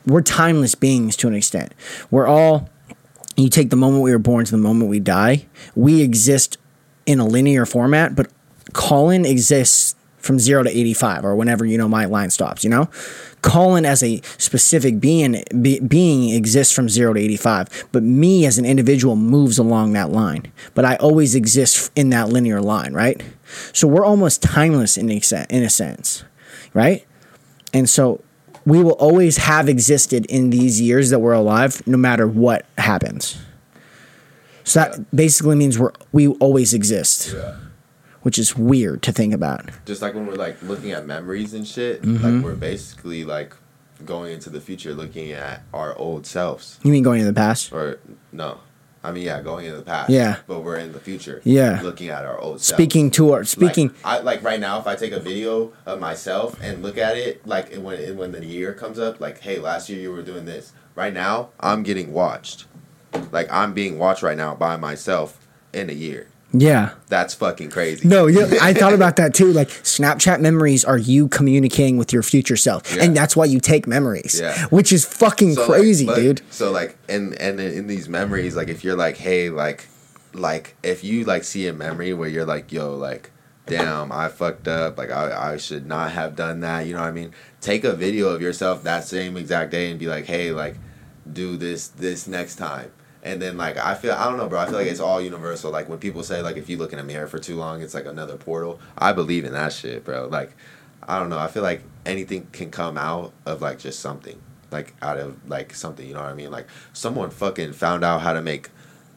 We're timeless beings to an extent. We're all. You take the moment we were born to the moment we die. We exist in a linear format, but Colin exists from zero to eighty-five, or whenever you know my line stops. You know, Colin as a specific being be, being exists from zero to eighty-five, but me as an individual moves along that line. But I always exist in that linear line, right? So we're almost timeless in a, in a sense, right? And so we will always have existed in these years that we're alive, no matter what happens. So that basically means we're we always exist, Yeah. Which is weird to think about. just like when we're like looking at memories and shit, Mm-hmm. like we're basically like going into the future looking at our old selves. You mean going to the past? Or no. I mean yeah, going into the past. Yeah. But we're in the future. Yeah. Looking at our old selves. Speaking to our speaking. like, I like right now if I take a video of myself and look at it like and when and when the year comes up, like, hey, last year you were doing this. Right now, I'm getting watched. Like I'm being watched right now by myself in a year. Yeah. That's fucking crazy. No, yeah, (laughs) I thought about that too. Like Snapchat memories are you communicating with your future self, Yeah. and that's why you take memories, Yeah. which is fucking So, like, crazy, but- dude. So like, and and in these memories, like if you're like, hey, like, like if you like see a memory where you're like, yo, like, damn, I fucked up, like I I should not have done that. You know what I mean? Take a video of yourself that same exact day and be like, hey, like, do this this next time. And then like I feel I don't know, bro. I feel like it's all universal. Like when people say like if you look in a mirror for too long, it's like another portal. I believe in that shit, bro. Like I don't know. I feel like anything can come out of like just something, like out of like something. You know what I mean? Like someone fucking found out how to make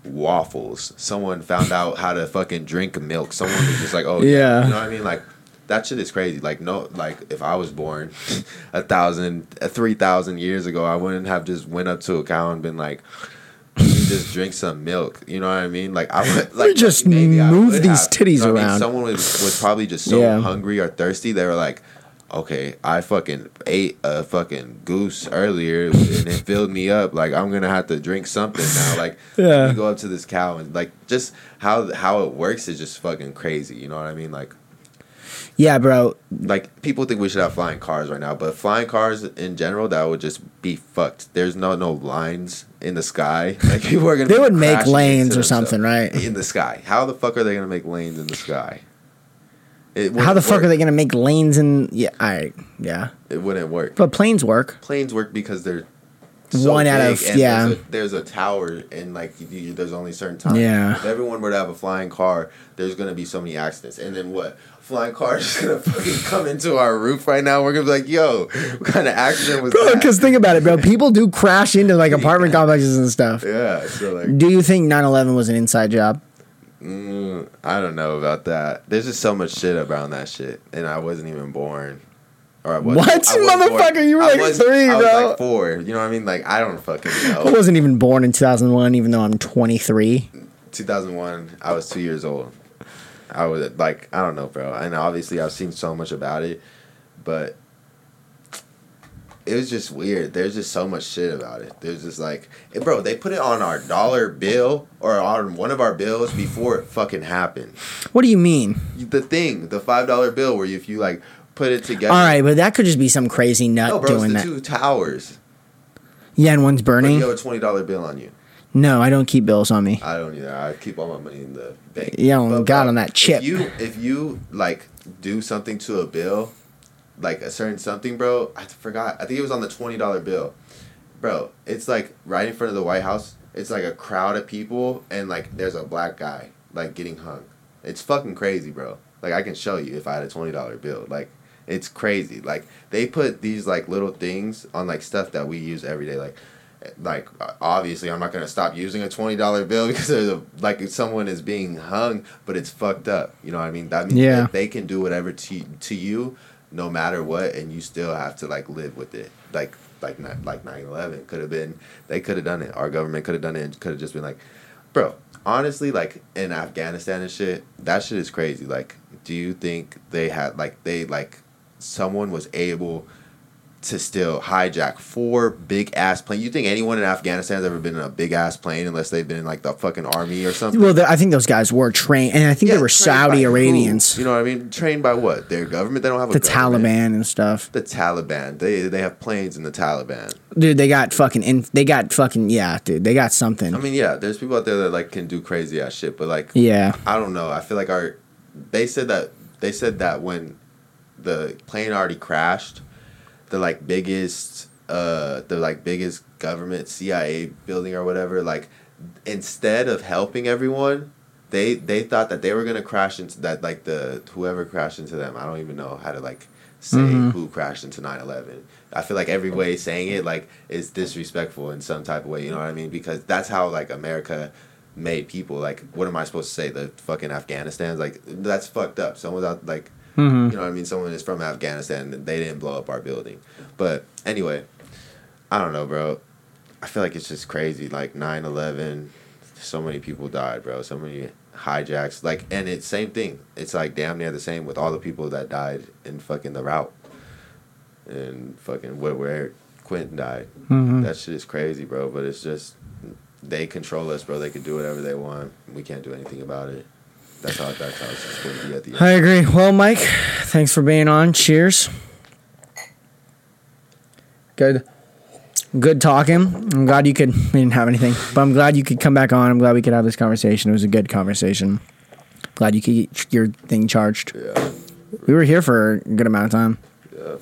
waffles. Someone found out how to fucking drink milk. Someone was just like, oh yeah, Yeah. you know what I mean? Like that shit is crazy. Like no, like if I was born (laughs) a thousand, three thousand years ago, I wouldn't have just went up to a cow and been like. "Let me Just drink some milk, you know what I mean? Like I would, (laughs) like just maybe move these have. titties You know what I mean? around. Someone was, was probably just so Yeah. hungry or thirsty. They were like, okay, I fucking ate a fucking goose earlier and it filled me up. Like I'm gonna have to drink something now. Like Yeah. you go up to this cow and like just how how it works is just fucking crazy. You know what I mean? Like Yeah, bro. like people think we should have flying cars right now, but flying cars in general that would just be fucked. There's no no lines in the sky. (laughs) Like people are gonna. They would make lanes or something, right? In the sky. How the fuck are they gonna make lanes in the sky? It How the fuck work. are they gonna make lanes and yeah? I yeah. It wouldn't work. But planes work. planes work because they're One out of- yeah. There's a, there's a tower and like you, there's only certain times. Yeah. If everyone were to have a flying car, there's gonna be so many accidents. And then what? Flying car is gonna (laughs) fucking come into our roof right now. We're gonna be like, yo, what kind of accident was Bro, that? because think about it, bro. (laughs) People do crash into like apartment complexes and stuff. yeah. So like, Do you think 9/11 was an inside job? mm, I don't know about that. There's just so much shit around that shit, and I wasn't even born. Or I wasn't, What? I (laughs) wasn't born. Motherfucker, you were like was- three, I was bro. like four. You know what I mean? Like I don't fucking know. I wasn't even born in 2001, even though I'm 23. 2001 i was two years old i was like i don't know bro and obviously i've seen so much about it but it was just weird there's just so much shit about it there's just like eh, bro they put it on our dollar bill or on one of our bills before it fucking happened What do you mean? the thing the five dollar bill where if you like put it together All right, but that could just be some crazy nut no bro it's doing the that. two towers Yeah, and one's but burning. you have a $20 bill on you No, I don't keep bills on me. I don't either. I keep all my money in the bank. You don't But, got bro, on that chip. If you if you like do something to a bill, like a certain something, bro. I forgot. I think it was on the twenty dollar bill, bro. It's like right in front of the White House. It's like a crowd of people, and like there's a black guy like getting hung. It's fucking crazy, bro. Like I can show you if I had a twenty dollar bill. Like it's crazy. Like they put these like little things on like stuff that we use every day. Like like obviously I'm not gonna stop using a twenty dollar bill (laughs) because there's a like if someone is being hung, but it's fucked up. You know what I mean? That means Yeah. that they can do whatever to to you, no matter what, and you still have to like live with it. Like like not like 9-11 could have been they could have done it. Our government could have done it could have just been like, bro. Honestly, like in Afghanistan and shit, that shit is crazy. Like, do you think they had like they like someone was able to still hijack four big ass planes. You think anyone in Afghanistan has ever been in a big ass plane unless they've been in like the fucking army or something? Well, the, I think those guys were trained, and I think Yeah, they were Saudi who? You know what I mean? Trained by what? Their government? They don't have a the government. Taliban and stuff. The Taliban. They they have planes in the Taliban. Dude, they got fucking, in, they got fucking, yeah, dude, they got something. I mean, yeah, there's people out there that like can do crazy ass shit, but like yeah, I don't know. I feel like our they said that they said that when the plane already crashed, the like biggest uh the like biggest government CIA building or whatever, like instead of helping everyone, they they thought that they were gonna crash into that like the whoever crashed into them. I don't even know how to like say Mhm. who crashed into 9-11 i feel like every way saying it like is disrespectful in some type of way you know what i mean because that's how like america made people like what am i supposed to say the fucking afghanistan's like that's fucked up someone's out like Mhm. you know what i mean? Someone is from afghanistan and they didn't blow up our building. But anyway i don't know bro. I feel like it's just crazy. Like 9-11 so many people died bro. So many hijacks. Like and it's same thing. It's like damn near the same with all the people that died in fucking the route and fucking where, where quentin died. Mhm. that shit is crazy bro. But it's just they control us bro. They can do whatever they want. We can't do anything about it that's how that's how it's just going to be at the end I agree. Well, Mike, thanks for being on. Cheers. Good. Good talking. I'm glad you could. We didn't have anything, but I'm glad you could come back on. I'm glad we could have this conversation. It was a good conversation. Glad you could get your thing charged. yeah We were here for a good amount of time. yeah